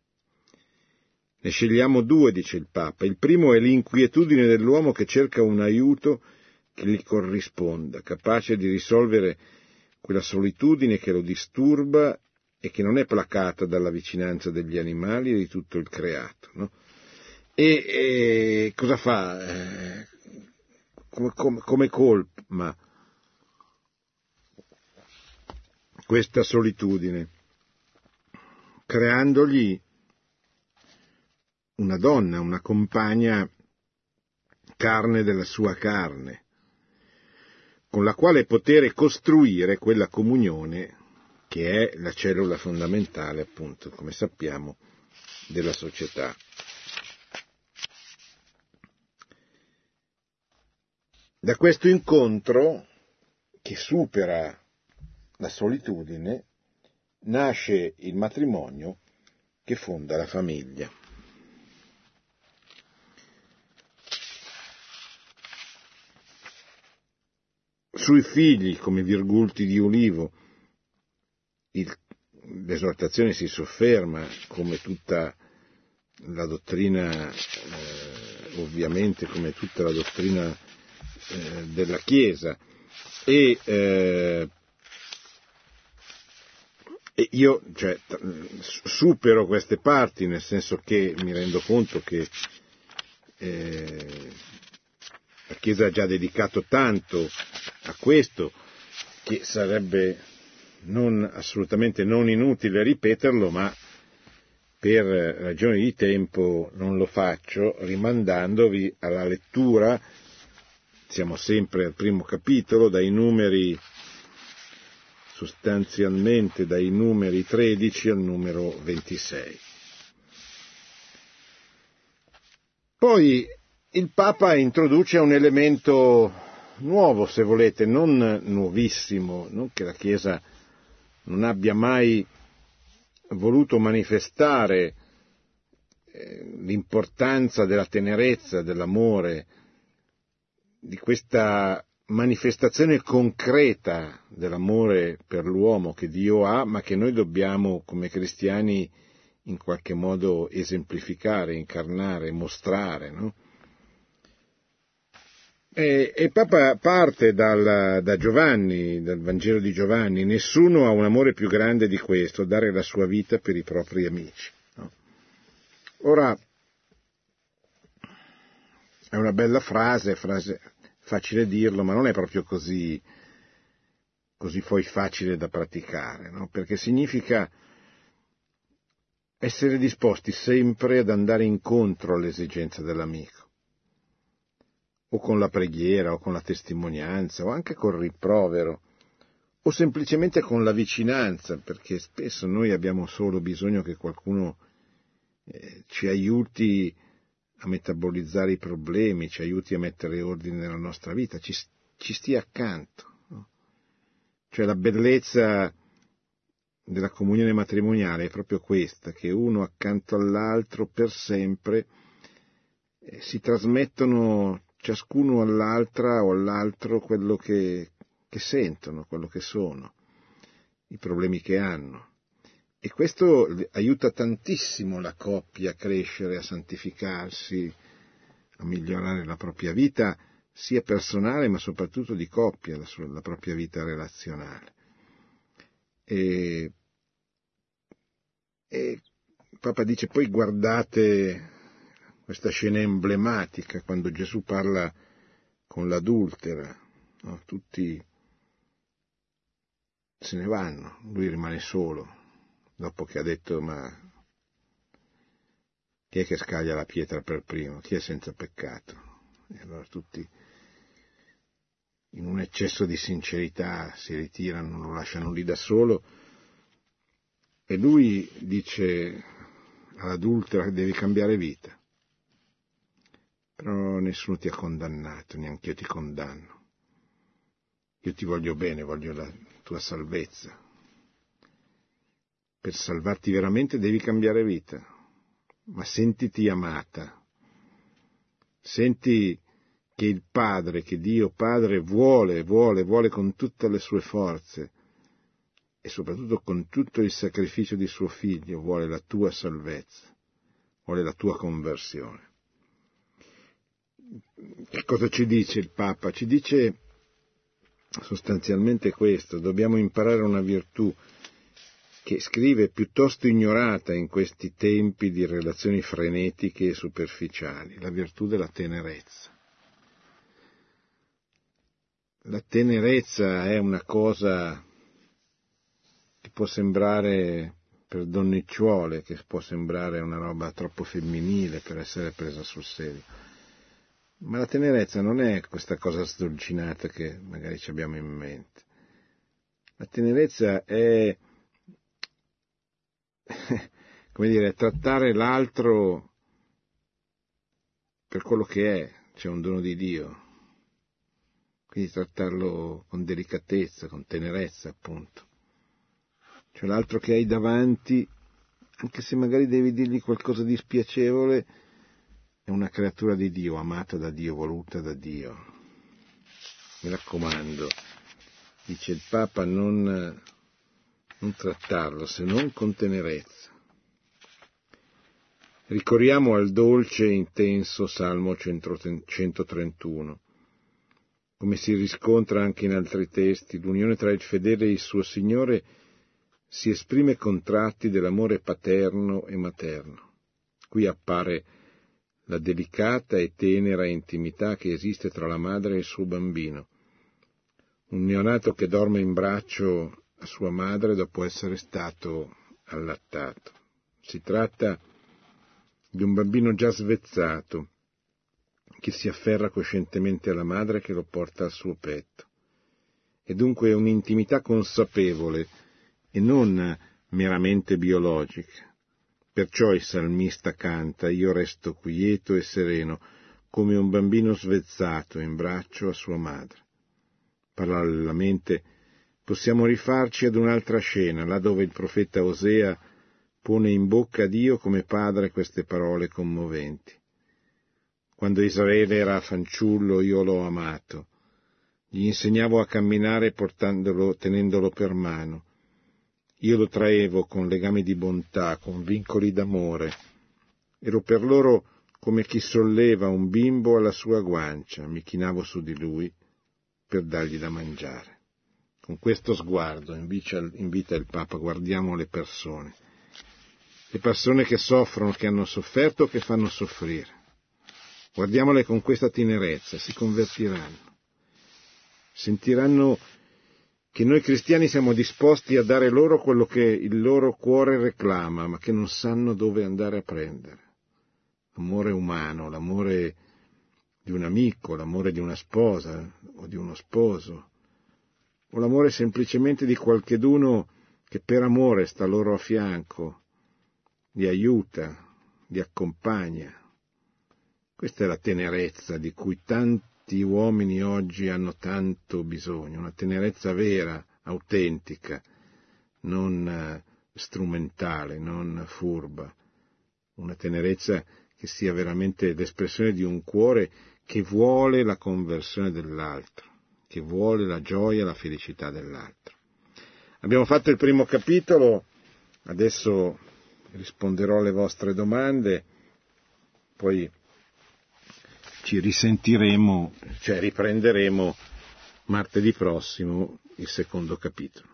Ne scegliamo due, dice il Papa. Il primo è l'inquietudine dell'uomo che cerca un aiuto che gli corrisponda, capace di risolvere quella solitudine che lo disturba e che non è placata dalla vicinanza degli animali e di tutto il creato. No? E, e, cosa fa? Come, come, come colma questa solitudine? Creandogli una donna, una compagna carne della sua carne, con la quale poter costruire quella comunione che è la cellula fondamentale, appunto, come sappiamo, della società. Da questo incontro, che supera la solitudine, nasce il matrimonio che fonda la famiglia. Sui figli come virgulti di ulivo il, l'esortazione si sofferma come tutta la dottrina, eh, ovviamente come tutta la dottrina eh, della Chiesa. E, eh, io cioè, supero queste parti nel senso che mi rendo conto che eh, la Chiesa ha già dedicato tanto a questo che sarebbe non, assolutamente non inutile ripeterlo, ma per ragioni di tempo non lo faccio, rimandandovi alla lettura, siamo sempre al primo capitolo, dai numeri, sostanzialmente dai numeri 13 al numero 26. Poi il Papa introduce un elemento nuovo, se volete, non nuovissimo, non che la Chiesa non abbia mai voluto manifestare eh, l'importanza della tenerezza, dell'amore, di questa manifestazione concreta dell'amore per l'uomo che Dio ha, ma che noi dobbiamo come cristiani in qualche modo esemplificare, incarnare, mostrare. No? E, e Papa parte dal, da Giovanni, dal Vangelo di Giovanni, nessuno ha un amore più grande di questo, dare la sua vita per i propri amici. No? Ora, è una bella frase, frase facile dirlo, ma non è proprio così, così poi facile da praticare, no? perché significa essere disposti sempre ad andare incontro alle esigenze dell'amico o con la preghiera, o con la testimonianza, o anche col rimprovero, o semplicemente con la vicinanza, perché spesso noi abbiamo solo bisogno che qualcuno eh, ci aiuti a metabolizzare i problemi, ci aiuti a mettere ordine nella nostra vita, ci, ci stia accanto. No? Cioè la bellezza della comunione matrimoniale è proprio questa, che uno accanto all'altro per sempre eh, si trasmettono ciascuno all'altra o all'altro quello che, che sentono, quello che sono, i problemi che hanno. E questo aiuta tantissimo la coppia a crescere, a santificarsi, a migliorare la propria vita, sia personale ma soprattutto di coppia, la, sua, la propria vita relazionale. E, e Papa dice poi guardate questa scena emblematica quando Gesù parla con l'adultera, no? tutti se ne vanno, lui rimane solo, dopo che ha detto ma chi è che scaglia la pietra per primo, chi è senza peccato? E allora tutti in un eccesso di sincerità si ritirano, lo lasciano lì da solo e lui dice all'adultera devi cambiare vita però nessuno ti ha condannato, neanche io ti condanno. Io ti voglio bene, voglio la tua salvezza. Per salvarti veramente devi cambiare vita, ma sentiti amata. Senti che il Padre, che Dio Padre vuole, vuole, vuole con tutte le sue forze e soprattutto con tutto il sacrificio di suo figlio, vuole la tua salvezza, vuole la tua conversione. Che cosa ci dice il Papa? Ci dice sostanzialmente questo, dobbiamo imparare una virtù che scrive piuttosto ignorata in questi tempi di relazioni frenetiche e superficiali, la virtù della tenerezza. La tenerezza è una cosa che può sembrare per donnicciuole, che può sembrare una roba troppo femminile per essere presa sul serio ma la tenerezza non è questa cosa sdolcinata che magari ci abbiamo in mente. La tenerezza è come dire, trattare l'altro per quello che è, cioè un dono di Dio. Quindi trattarlo con delicatezza, con tenerezza, appunto. Cioè l'altro che hai davanti, anche se magari devi dirgli qualcosa di spiacevole, è una creatura di Dio, amata da Dio, voluta da Dio. Mi raccomando, dice il Papa, non, non trattarlo se non con tenerezza. Ricorriamo al dolce e intenso Salmo 131. Come si riscontra anche in altri testi, l'unione tra il fedele e il suo Signore si esprime con tratti dell'amore paterno e materno. Qui appare la delicata e tenera intimità che esiste tra la madre e il suo bambino. Un neonato che dorme in braccio sua madre dopo essere stato allattato. Si tratta di un bambino già svezzato, che si afferra coscientemente alla madre che lo porta al suo petto. E dunque un'intimità consapevole e non meramente biologica. Perciò il salmista canta, io resto quieto e sereno, come un bambino svezzato in braccio a sua madre. Parallelamente possiamo rifarci ad un'altra scena, là dove il profeta Osea pone in bocca a Dio come padre queste parole commoventi. Quando Israele era fanciullo io l'ho amato, gli insegnavo a camminare portandolo, tenendolo per mano, io lo traevo con legami di bontà, con vincoli d'amore. Ero per loro come chi solleva un bimbo alla sua guancia, mi chinavo su di lui per dargli da mangiare. Con questo sguardo invita il Papa, guardiamo le persone, le persone che soffrono, che hanno sofferto, che fanno soffrire. Guardiamole con questa tenerezza, si convertiranno, sentiranno che noi cristiani siamo disposti a dare loro quello che il loro cuore reclama, ma che non sanno dove andare a prendere. L'amore umano, l'amore di un amico, l'amore di una sposa o di uno sposo, o l'amore semplicemente di qualcheduno che per amore sta loro a fianco, li aiuta, li accompagna. Questa è la tenerezza di cui tanti uomini oggi hanno tanto bisogno, una tenerezza vera, autentica, non eh, strumentale, non furba, una tenerezza che sia veramente l'espressione di un cuore che vuole la conversione dell'altro, che vuole la gioia e la felicità dell'altro. Abbiamo fatto il primo capitolo, adesso risponderò alle vostre domande, poi ci risentiremo, cioè riprenderemo martedì prossimo il secondo capitolo.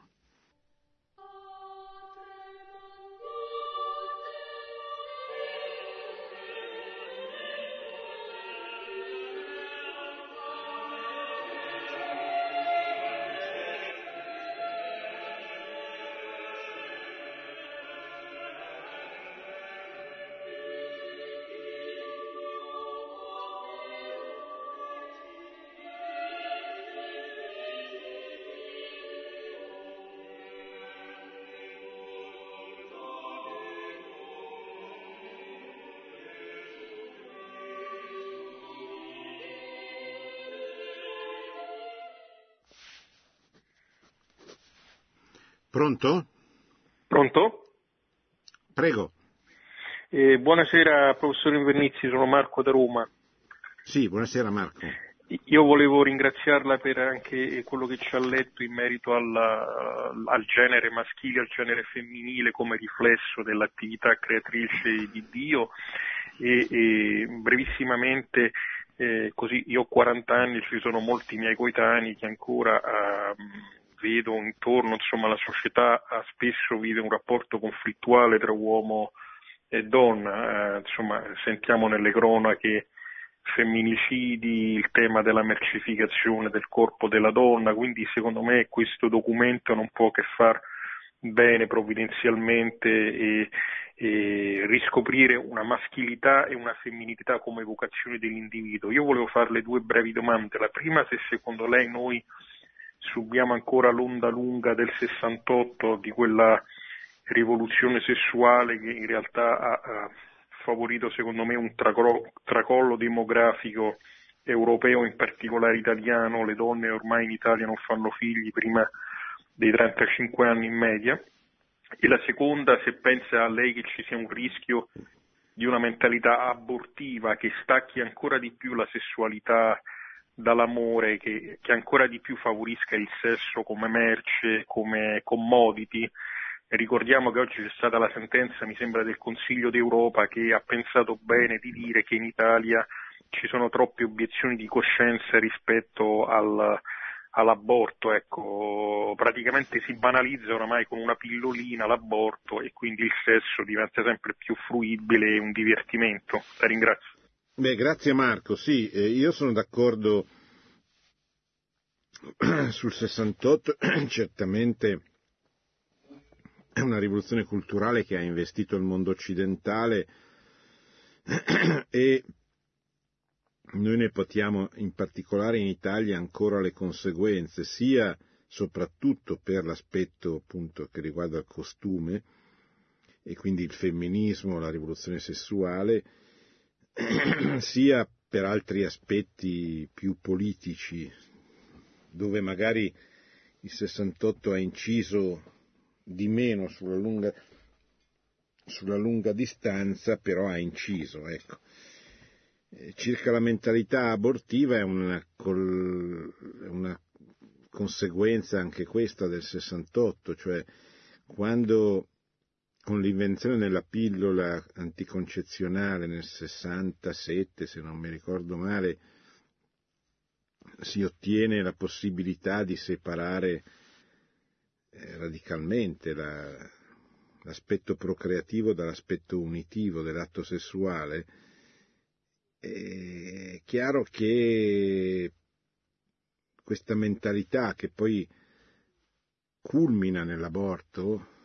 Pronto? Pronto? Prego. Eh, buonasera professor Invernizzi, sono Marco da Roma. Sì, buonasera Marco. Io volevo ringraziarla per anche quello che ci ha letto in merito alla, al genere maschile, al genere femminile come riflesso dell'attività creatrice di Dio e, e brevissimamente eh, così io ho 40 anni, ci sono molti miei coetanei che ancora eh, vedo intorno, insomma la società spesso vive un rapporto conflittuale tra uomo e donna, eh, insomma sentiamo nelle cronache femminicidi, il tema della mercificazione del corpo della donna, quindi secondo me questo documento non può che far bene provvidenzialmente e, e riscoprire una maschilità e una femminilità come vocazione dell'individuo. Io volevo farle due brevi domande. La prima, se secondo lei noi subiamo ancora l'onda lunga del 68 di quella rivoluzione sessuale che in realtà ha, favorito secondo me un tracollo demografico europeo, in particolare italiano, le donne ormai in Italia non fanno figli prima dei 35 anni in media. E la seconda, se pensa a lei che ci sia un rischio di una mentalità abortiva che stacchi ancora di più la sessualità dall'amore, che, che ancora di più favorisca il sesso come merce, come commodity, Ricordiamo che oggi c'è stata la sentenza, mi sembra, del Consiglio d'Europa che ha pensato bene di dire che in Italia ci sono troppe obiezioni di coscienza rispetto al, all'aborto, ecco, praticamente si banalizza oramai con una pillolina l'aborto e quindi il sesso diventa sempre più fruibile e un divertimento. La ringrazio. Beh, grazie Marco, sì, eh, io sono d'accordo sul 68, certamente è una rivoluzione culturale che ha investito il mondo occidentale e noi ne potiamo in particolare in Italia ancora le conseguenze, sia soprattutto per l'aspetto appunto che riguarda il costume e quindi il femminismo, la rivoluzione sessuale, sia per altri aspetti più politici, dove magari il 68 ha inciso di meno sulla lunga, sulla lunga distanza, però ha inciso. Ecco. Eh, circa la mentalità abortiva è una, col, una conseguenza anche questa del 68, cioè quando con l'invenzione della pillola anticoncezionale nel 67, se non mi ricordo male, si ottiene la possibilità di separare eh, radicalmente la, l'aspetto procreativo dall'aspetto unitivo dell'atto sessuale, è chiaro che questa mentalità che poi culmina nell'aborto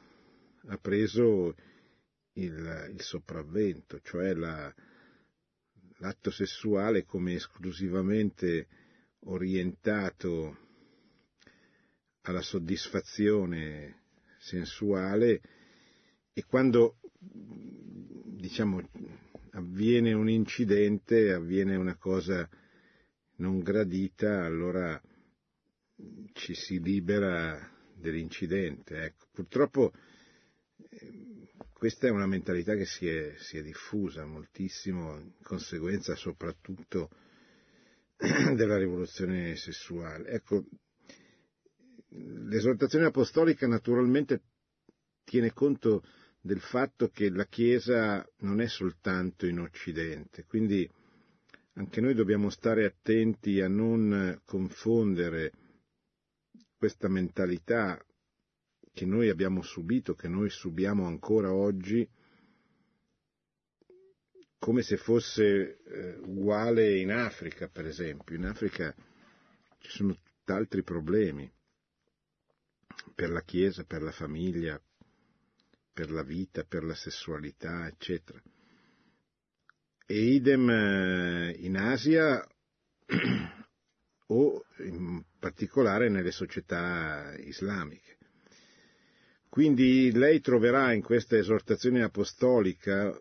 ha preso il, il sopravvento, cioè la, l'atto sessuale come esclusivamente orientato alla soddisfazione sensuale e quando diciamo avviene un incidente, avviene una cosa non gradita, allora ci si libera dell'incidente. Ecco. Purtroppo questa è una mentalità che si è, si è diffusa moltissimo, in conseguenza soprattutto della rivoluzione sessuale. Ecco, l'esortazione apostolica naturalmente tiene conto del fatto che la Chiesa non è soltanto in Occidente, quindi anche noi dobbiamo stare attenti a non confondere questa mentalità che noi abbiamo subito, che noi subiamo ancora oggi, come se fosse eh, uguale in Africa, per esempio. In Africa ci sono tutt'altri problemi per la Chiesa, per la famiglia, per la vita, per la sessualità, eccetera. E idem eh, in Asia o in particolare nelle società islamiche. Quindi lei troverà in questa esortazione apostolica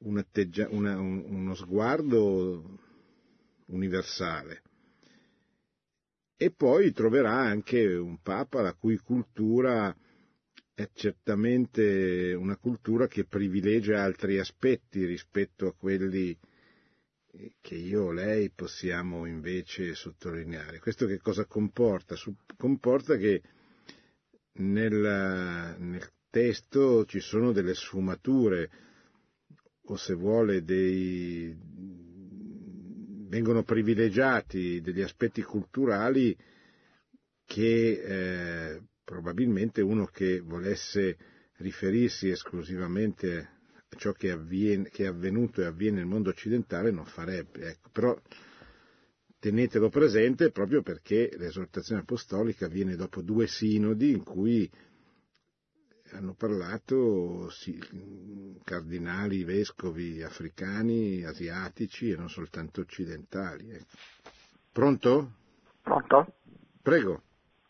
un una, un, uno sguardo universale e poi troverà anche un Papa la cui cultura è certamente una cultura che privilegia altri aspetti rispetto a quelli che io o lei possiamo invece sottolineare. Questo che cosa comporta? Comporta che nel, nel testo ci sono delle sfumature o se vuole dei, vengono privilegiati degli aspetti culturali che eh, probabilmente uno che volesse riferirsi esclusivamente a ciò che, avviene, che, è avvenuto e avviene nel mondo occidentale non farebbe. Ecco. Però tenetelo presente proprio perché l'esortazione apostolica avviene dopo due sinodi in cui hanno parlato sì, cardinali, vescovi africani, asiatici e non soltanto occidentali. Ecco. Pronto? Pronto? Prego.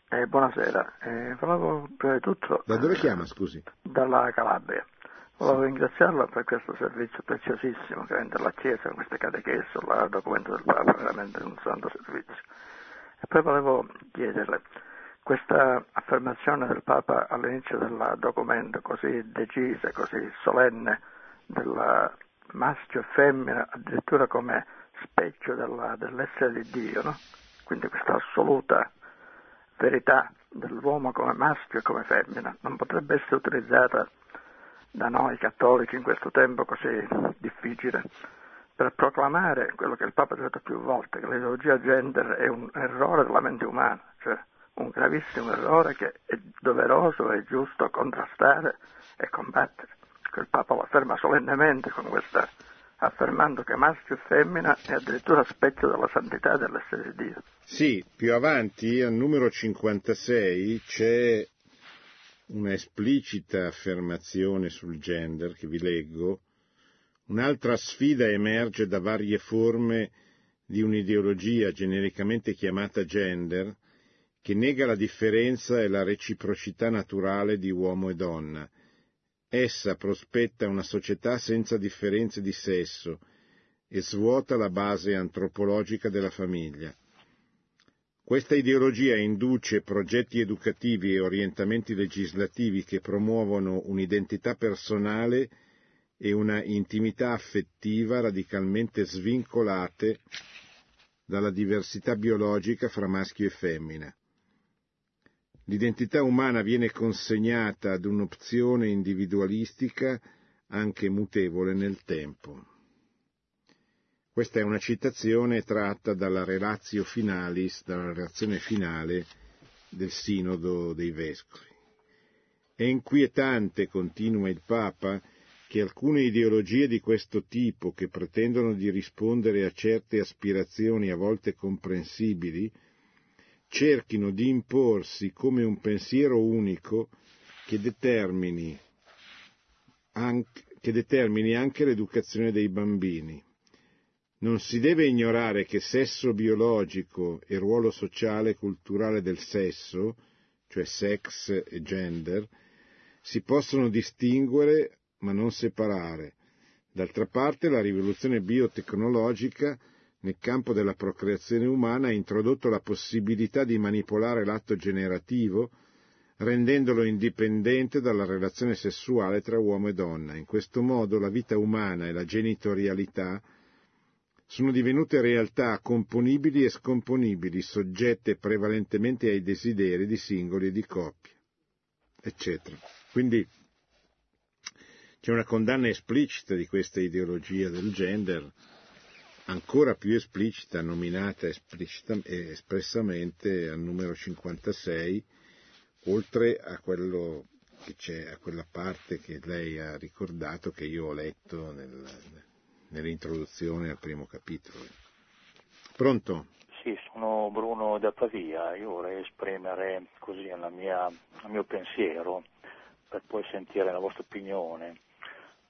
Eh, buonasera, eh, volevo prima di tutto... Da dove chiama, scusi? Dalla Calabria. Volevo ringraziarla per questo servizio preziosissimo che rende la Chiesa, queste catechesi sul documento del Papa, veramente un santo servizio. E poi volevo chiederle, questa affermazione del Papa all'inizio del documento così decisa, così solenne, del maschio e femmina, addirittura come specchio della, dell'essere di Dio, no? quindi questa assoluta verità dell'uomo come maschio e come femmina non potrebbe essere utilizzata da noi cattolici in questo tempo così difficile per proclamare quello che il Papa ha detto più volte, che l'ideologia gender è un errore della mente umana, cioè un gravissimo errore che è doveroso e giusto contrastare e combattere. Il Papa lo afferma solennemente questa affermando che maschio e femmina è addirittura specchio della santità dell'essere di Dio. Sì, più avanti, al numero 56, c'è una esplicita affermazione sul gender che vi leggo. Un'altra sfida emerge da varie forme di un'ideologia genericamente chiamata gender, che nega la differenza e la reciprocità naturale di uomo e donna, Essa prospetta una società senza differenze di sesso e svuota la base antropologica della famiglia. Questa ideologia induce progetti educativi e orientamenti legislativi che promuovono un'identità personale e una intimità affettiva radicalmente svincolate dalla diversità biologica fra maschio e femmina. L'identità umana viene consegnata ad un'opzione individualistica anche mutevole nel tempo. Questa è una citazione tratta dalla relatio finalis, dalla relazione finale del Sinodo dei Vescovi. È inquietante, continua il Papa, che alcune ideologie di questo tipo, che pretendono di rispondere a certe aspirazioni a volte comprensibili, cerchino di imporsi come un pensiero unico che determini anche, che determini anche l'educazione dei bambini. Non si deve ignorare che sesso biologico e ruolo sociale e culturale del sesso, cioè sex e gender, si possono distinguere ma non separare. D'altra parte la rivoluzione biotecnologica nel campo della procreazione umana ha introdotto la possibilità di manipolare l'atto generativo rendendolo indipendente dalla relazione sessuale tra uomo e donna. In questo modo la vita umana e la genitorialità sono divenute realtà componibili e scomponibili, soggette prevalentemente ai desideri di singoli e di coppie, eccetera. Quindi c'è una condanna esplicita di questa ideologia del gender ancora più esplicita, nominata espressamente al numero 56, oltre a quello che c'è, a quella parte che lei ha ricordato, che io ho letto nel, nell'introduzione al primo capitolo. Pronto? Sì, sono Bruno da Pavia, io vorrei esprimere così mia, il mio pensiero per poi sentire la vostra opinione.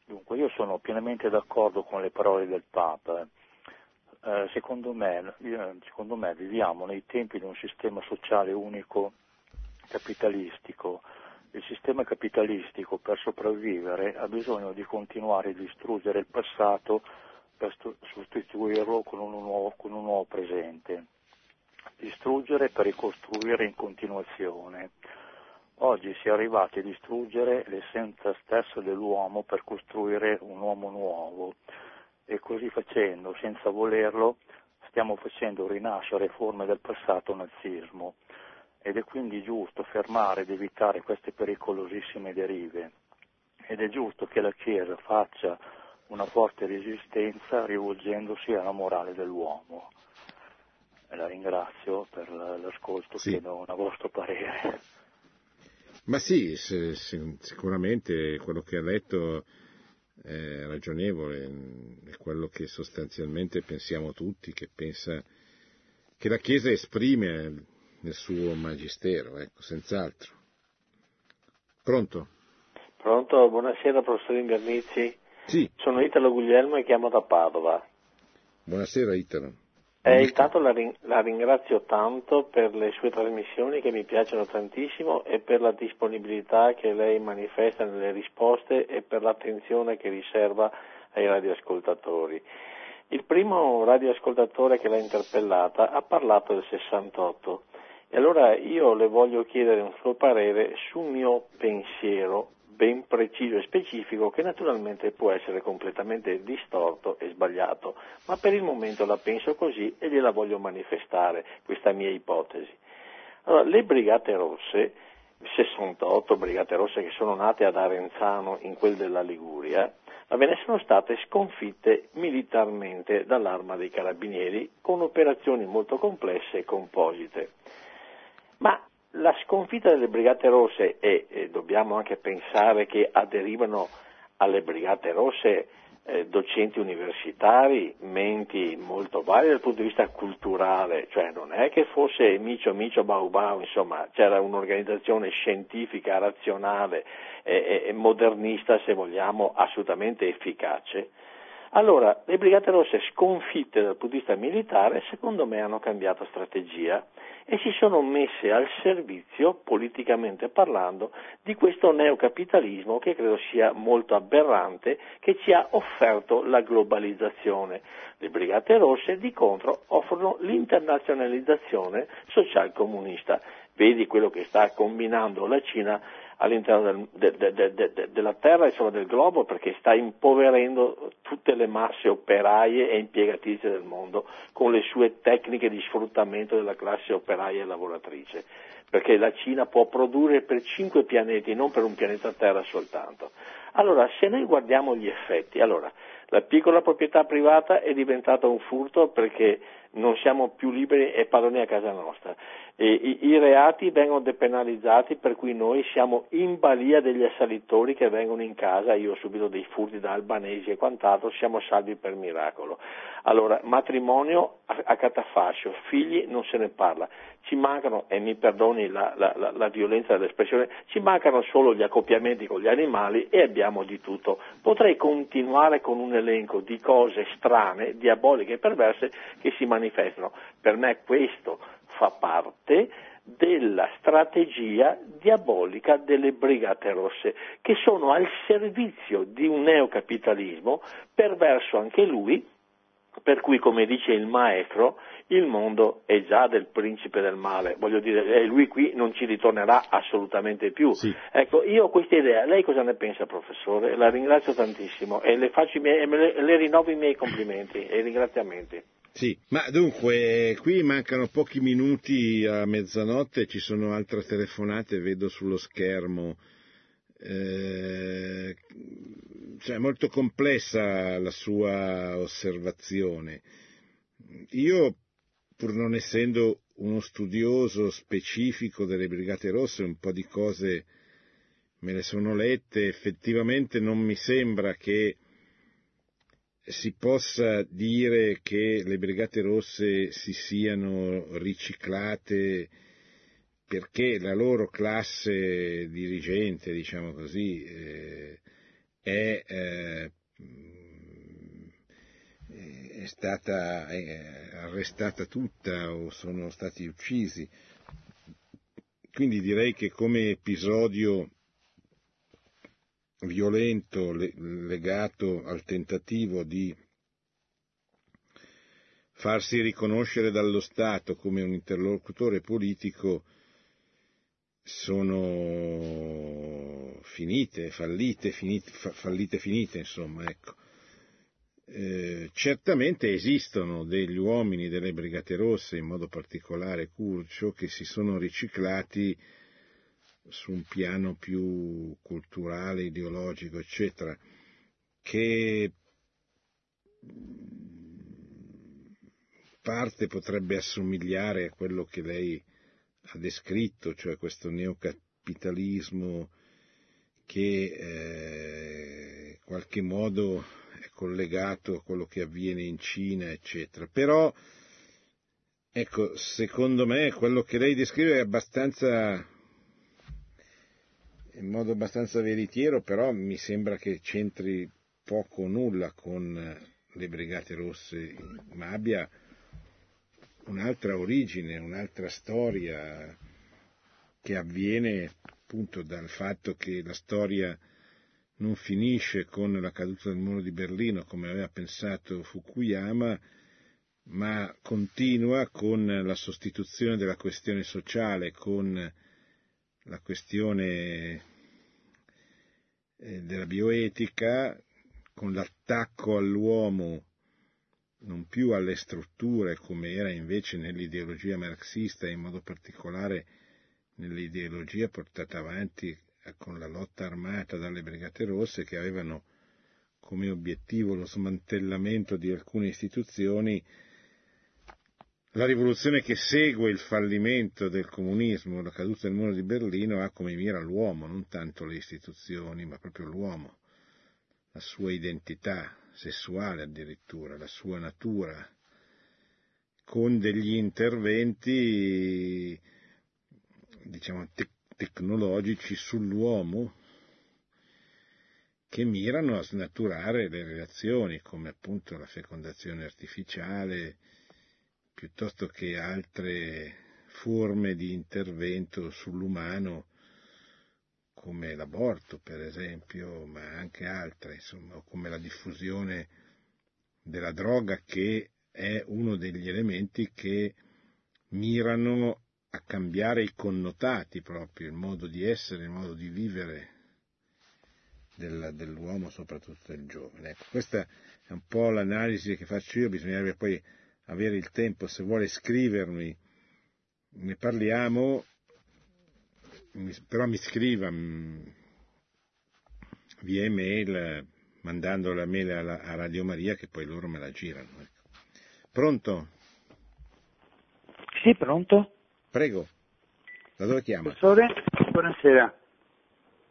Dunque, io sono pienamente d'accordo con le parole del Papa eh, secondo, me, secondo me viviamo nei tempi di un sistema sociale unico capitalistico. Il sistema capitalistico per sopravvivere ha bisogno di continuare a distruggere il passato per sostituirlo con un nuovo, con un nuovo presente. Distruggere per ricostruire in continuazione. Oggi si è arrivati a distruggere l'essenza stessa dell'uomo per costruire un uomo nuovo e così facendo, senza volerlo, stiamo facendo rinascere forme del passato nazismo ed è quindi giusto fermare ed evitare queste pericolosissime derive ed è giusto che la Chiesa faccia una forte resistenza rivolgendosi alla morale dell'uomo. La ringrazio per l'ascolto, sì. chiedo un vostro parere. Ma sì, sicuramente quello che ha letto è ragionevole, è quello che sostanzialmente pensiamo tutti, che pensa che la Chiesa esprime nel suo magistero, ecco, senz'altro. Pronto? Pronto, buonasera professor Ingarnizi. Sì. Sono Italo Guglielmo e chiamo da Padova. Buonasera Italo. Eh, intanto la, la, ringrazio tanto per le sue trasmissioni che mi piacciono tantissimo e per la disponibilità che lei manifesta nelle risposte e per l'attenzione che riserva ai radioascoltatori. Il primo radioascoltatore che l'ha interpellata ha parlato del 68 e allora io le voglio chiedere un suo parere sul mio pensiero ben preciso e specifico che naturalmente può essere completamente distorto e sbagliato, ma per il momento la penso così e gliela voglio manifestare, questa mia ipotesi. Allora, le Brigate Rosse, 68 Brigate Rosse che sono nate ad Arenzano in quel della Liguria, bene, sono state sconfitte militarmente dall'arma dei carabinieri con operazioni molto complesse e composite. Ma la sconfitta delle Brigate Rosse, e, e dobbiamo anche pensare che aderivano alle Brigate Rosse eh, docenti universitari, menti molto varie dal punto di vista culturale, cioè non è che fosse micio micio bau bau, insomma c'era un'organizzazione scientifica, razionale e, e modernista se vogliamo, assolutamente efficace. Allora, le Brigate Rosse sconfitte dal punto di vista militare, secondo me hanno cambiato strategia e si sono messe al servizio, politicamente parlando, di questo neocapitalismo che credo sia molto aberrante, che ci ha offerto la globalizzazione. Le Brigate Rosse, di contro, offrono l'internazionalizzazione social comunista. Vedi quello che sta combinando la Cina all'interno del, de, de, de, della terra insomma, del globo perché sta impoverendo tutte le masse operaie e impiegatrici del mondo con le sue tecniche di sfruttamento della classe operaia e lavoratrice perché la Cina può produrre per cinque pianeti, non per un pianeta Terra soltanto. Allora, se noi guardiamo gli effetti, allora, la piccola proprietà privata è diventata un furto perché non siamo più liberi e padroni a casa nostra. I, I, reati vengono depenalizzati per cui noi siamo in balia degli assalitori che vengono in casa, io ho subito dei furti da albanesi e quant'altro, siamo salvi per miracolo. Allora, matrimonio a, a catafascio, figli non se ne parla, ci mancano, e mi perdoni la, la, la, la violenza dell'espressione, ci mancano solo gli accoppiamenti con gli animali e abbiamo di tutto. Potrei continuare con un elenco di cose strane, diaboliche e perverse che si manifestano. Per me questo fa parte della strategia diabolica delle brigate rosse, che sono al servizio di un neocapitalismo perverso anche lui, per cui, come dice il maestro, il mondo è già del principe del male, voglio dire, e lui qui non ci ritornerà assolutamente più. Sì. Ecco, io ho questa idea, lei cosa ne pensa professore? La ringrazio tantissimo e le, miei, le, le rinnovo i miei complimenti e i ringraziamenti. Sì, ma dunque, qui mancano pochi minuti a mezzanotte, ci sono altre telefonate, vedo sullo schermo. Eh, cioè, è molto complessa la sua osservazione. Io, pur non essendo uno studioso specifico delle Brigate Rosse, un po' di cose me le sono lette, effettivamente non mi sembra che si possa dire che le Brigate Rosse si siano riciclate perché la loro classe dirigente, diciamo così, eh, è, eh, è, stata è arrestata tutta o sono stati uccisi. Quindi direi che come episodio violento legato al tentativo di farsi riconoscere dallo Stato come un interlocutore politico sono finite, fallite, finite, fallite, finite, insomma, ecco. Eh, certamente esistono degli uomini delle Brigate Rosse, in modo particolare Curcio, che si sono riciclati su un piano più culturale, ideologico, eccetera, che parte potrebbe assomigliare a quello che lei ha descritto, cioè questo neocapitalismo che eh, in qualche modo è collegato a quello che avviene in Cina, eccetera. Però, ecco, secondo me quello che lei descrive è abbastanza in modo abbastanza veritiero, però mi sembra che c'entri poco o nulla con le Brigate Rosse, ma abbia un'altra origine, un'altra storia che avviene appunto dal fatto che la storia non finisce con la caduta del muro di Berlino come aveva pensato Fukuyama, ma continua con la sostituzione della questione sociale con la questione eh, della bioetica, con l'attacco all'uomo non più alle strutture come era invece nell'ideologia marxista e in modo particolare nell'ideologia portata avanti con la lotta armata dalle Brigate Rosse che avevano come obiettivo lo smantellamento di alcune istituzioni, la rivoluzione che segue il fallimento del comunismo, la caduta del muro di Berlino, ha come mira l'uomo, non tanto le istituzioni, ma proprio l'uomo, la sua identità sessuale addirittura, la sua natura, con degli interventi diciamo, te- tecnologici sull'uomo che mirano a snaturare le relazioni, come appunto la fecondazione artificiale, piuttosto che altre forme di intervento sull'umano, come l'aborto per esempio, ma anche altre, insomma, come la diffusione della droga che è uno degli elementi che mirano a cambiare i connotati proprio, il modo di essere, il modo di vivere del, dell'uomo, soprattutto del giovane. Ecco, questa è un po' l'analisi che faccio io, bisognerebbe poi avere il tempo, se vuole scrivermi, ne parliamo, però mi scriva mm, via email mandando la mail alla, a Radio Maria che poi loro me la girano. Ecco. Pronto? Sì, pronto? Prego, da dove chiama? Professore, buonasera.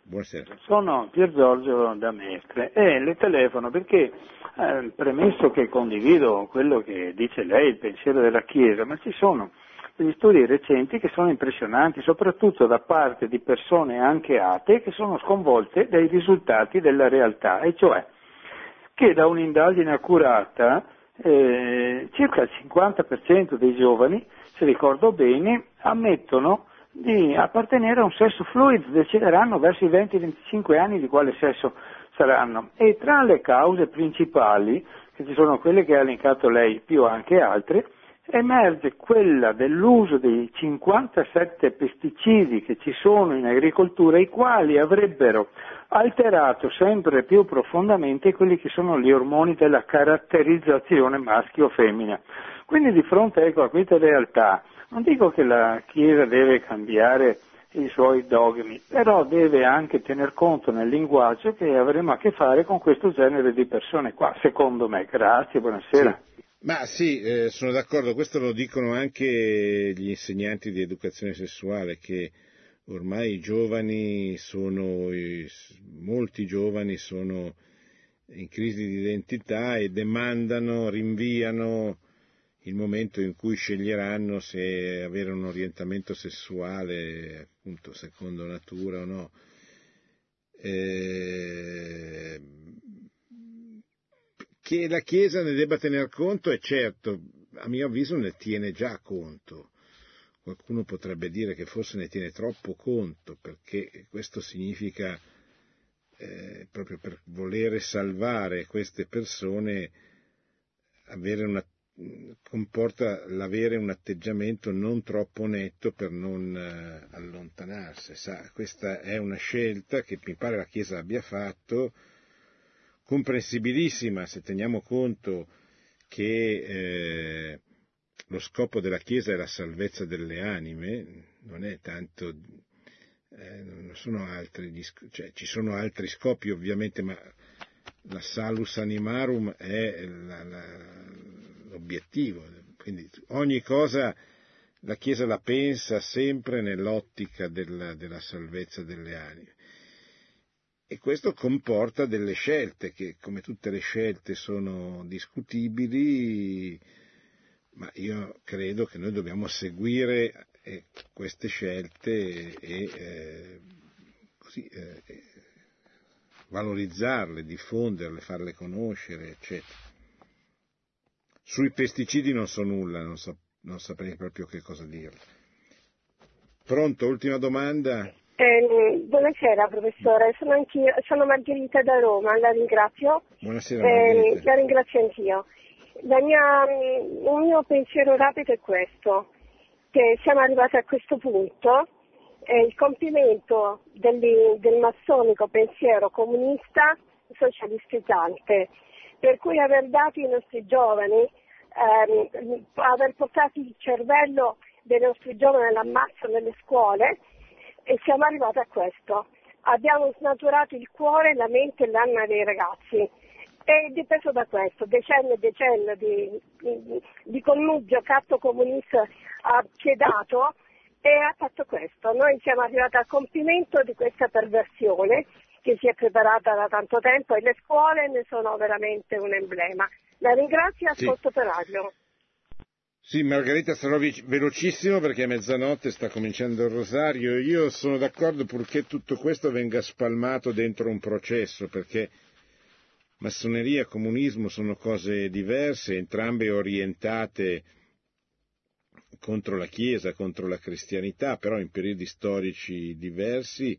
Buonasera. Sono Pier Giorgio da Mestre e le telefono perché, eh, premesso che condivido quello che dice lei, il pensiero della Chiesa, ma ci sono degli studi recenti che sono impressionanti, soprattutto da parte di persone anche atee che sono sconvolte dai risultati della realtà, e cioè che da un'indagine accurata eh, circa il 50% dei giovani, se ricordo bene, ammettono di appartenere a un sesso fluido, decideranno verso i 20-25 anni di quale sesso saranno. E tra le cause principali, che ci sono quelle che ha elencato lei, più anche altre, emerge quella dell'uso dei 57 pesticidi che ci sono in agricoltura, i quali avrebbero alterato sempre più profondamente quelli che sono gli ormoni della caratterizzazione maschio-femmina. Quindi di fronte ecco, a questa realtà, non dico che la Chiesa deve cambiare i suoi dogmi, però deve anche tener conto nel linguaggio che avremo a che fare con questo genere di persone qua, secondo me. Grazie, buonasera. Sì. Ma sì, eh, sono d'accordo, questo lo dicono anche gli insegnanti di educazione sessuale, che ormai i giovani sono, molti giovani sono in crisi di identità e demandano, rinviano il momento in cui sceglieranno se avere un orientamento sessuale, appunto, secondo natura o no. Eh, che la Chiesa ne debba tener conto è certo, a mio avviso ne tiene già conto. Qualcuno potrebbe dire che forse ne tiene troppo conto, perché questo significa, eh, proprio per volere salvare queste persone, una, comporta l'avere un atteggiamento non troppo netto per non eh, allontanarsi. Sa, questa è una scelta che mi pare la Chiesa abbia fatto, comprensibilissima se teniamo conto che eh, lo scopo della Chiesa è la salvezza delle anime, non è tanto, eh, non sono altri, cioè, ci sono altri scopi ovviamente, ma la salus animarum è la, la, l'obiettivo, quindi ogni cosa la Chiesa la pensa sempre nell'ottica della, della salvezza delle anime. E questo comporta delle scelte che, come tutte le scelte, sono discutibili, ma io credo che noi dobbiamo seguire eh, queste scelte e eh, così, eh, valorizzarle, diffonderle, farle conoscere, eccetera. Sui pesticidi non so nulla, non so, non saprei proprio che cosa dirle. Pronto, ultima domanda? Eh, buonasera professore, sono, sono, Margherita da Roma, la ringrazio. Buonasera eh, La ringrazio anch'io. Mia, mm, un mio pensiero rapido è questo, che siamo arrivati a questo punto e il compimento del, del massonico pensiero comunista socialistizzante, per cui aver dato ai nostri giovani, ehm, aver portato il cervello dei nostri giovani all'ammazzo nelle scuole e siamo arrivati a questo. Abbiamo snaturato il cuore, la mente e l'anima dei ragazzi e dipeso da questo, decenni e decenni di, di, di connubio catto comunista ha piedato e ha fatto questo. Noi siamo arrivati al compimento di questa perversione che si è preparata da tanto tempo e le scuole ne sono veramente un emblema. La ringrazio e ascolto sì. per radio. Sì, Margherita sarò velocissimo perché a mezzanotte sta cominciando il rosario. Io sono d'accordo purché tutto questo venga spalmato dentro un processo, perché massoneria e comunismo sono cose diverse, entrambe orientate contro la Chiesa, contro la cristianità, però in periodi storici diversi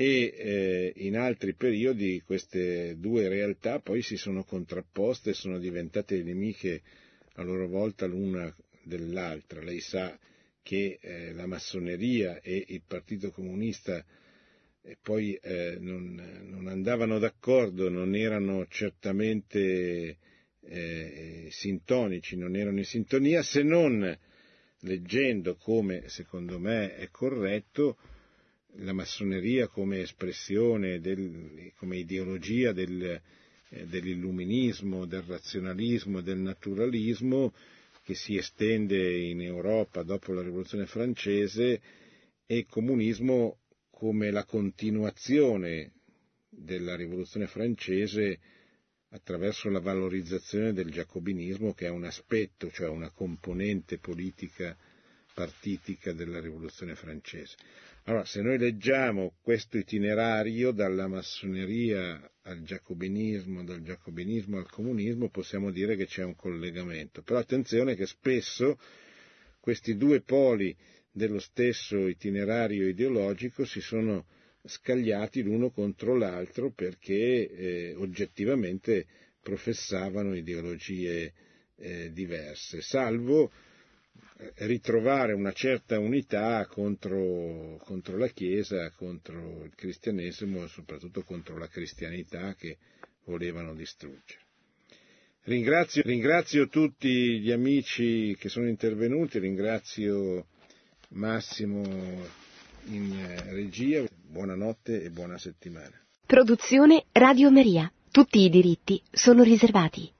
e eh, in altri periodi queste due realtà poi si sono contrapposte sono diventate nemiche a loro volta l'una dell'altra. Lei sa che eh, la massoneria e il Partito Comunista eh, poi eh, non, non, andavano d'accordo, non erano certamente eh, sintonici, non erano in sintonia, se non leggendo come secondo me è corretto la massoneria come espressione, del, come ideologia del, eh, dell'illuminismo, del razionalismo, del naturalismo che si estende in Europa dopo la rivoluzione francese e il comunismo come la continuazione della rivoluzione francese attraverso la valorizzazione del giacobinismo che è un aspetto, cioè una componente politica partitica della rivoluzione francese. Allora, se noi leggiamo questo itinerario dalla massoneria al giacobinismo, dal giacobinismo al comunismo, possiamo dire che c'è un collegamento. Però attenzione che spesso questi due poli dello stesso itinerario ideologico si sono scagliati l'uno contro l'altro perché eh, oggettivamente professavano ideologie eh, diverse, salvo ritrovare una certa unità contro, contro, la Chiesa, contro il cristianesimo e soprattutto contro la cristianità che volevano distruggere. Ringrazio, ringrazio tutti gli amici che sono intervenuti, ringrazio Massimo in regia, buonanotte e buona settimana. Produzione Radio Maria. Tutti i diritti sono riservati.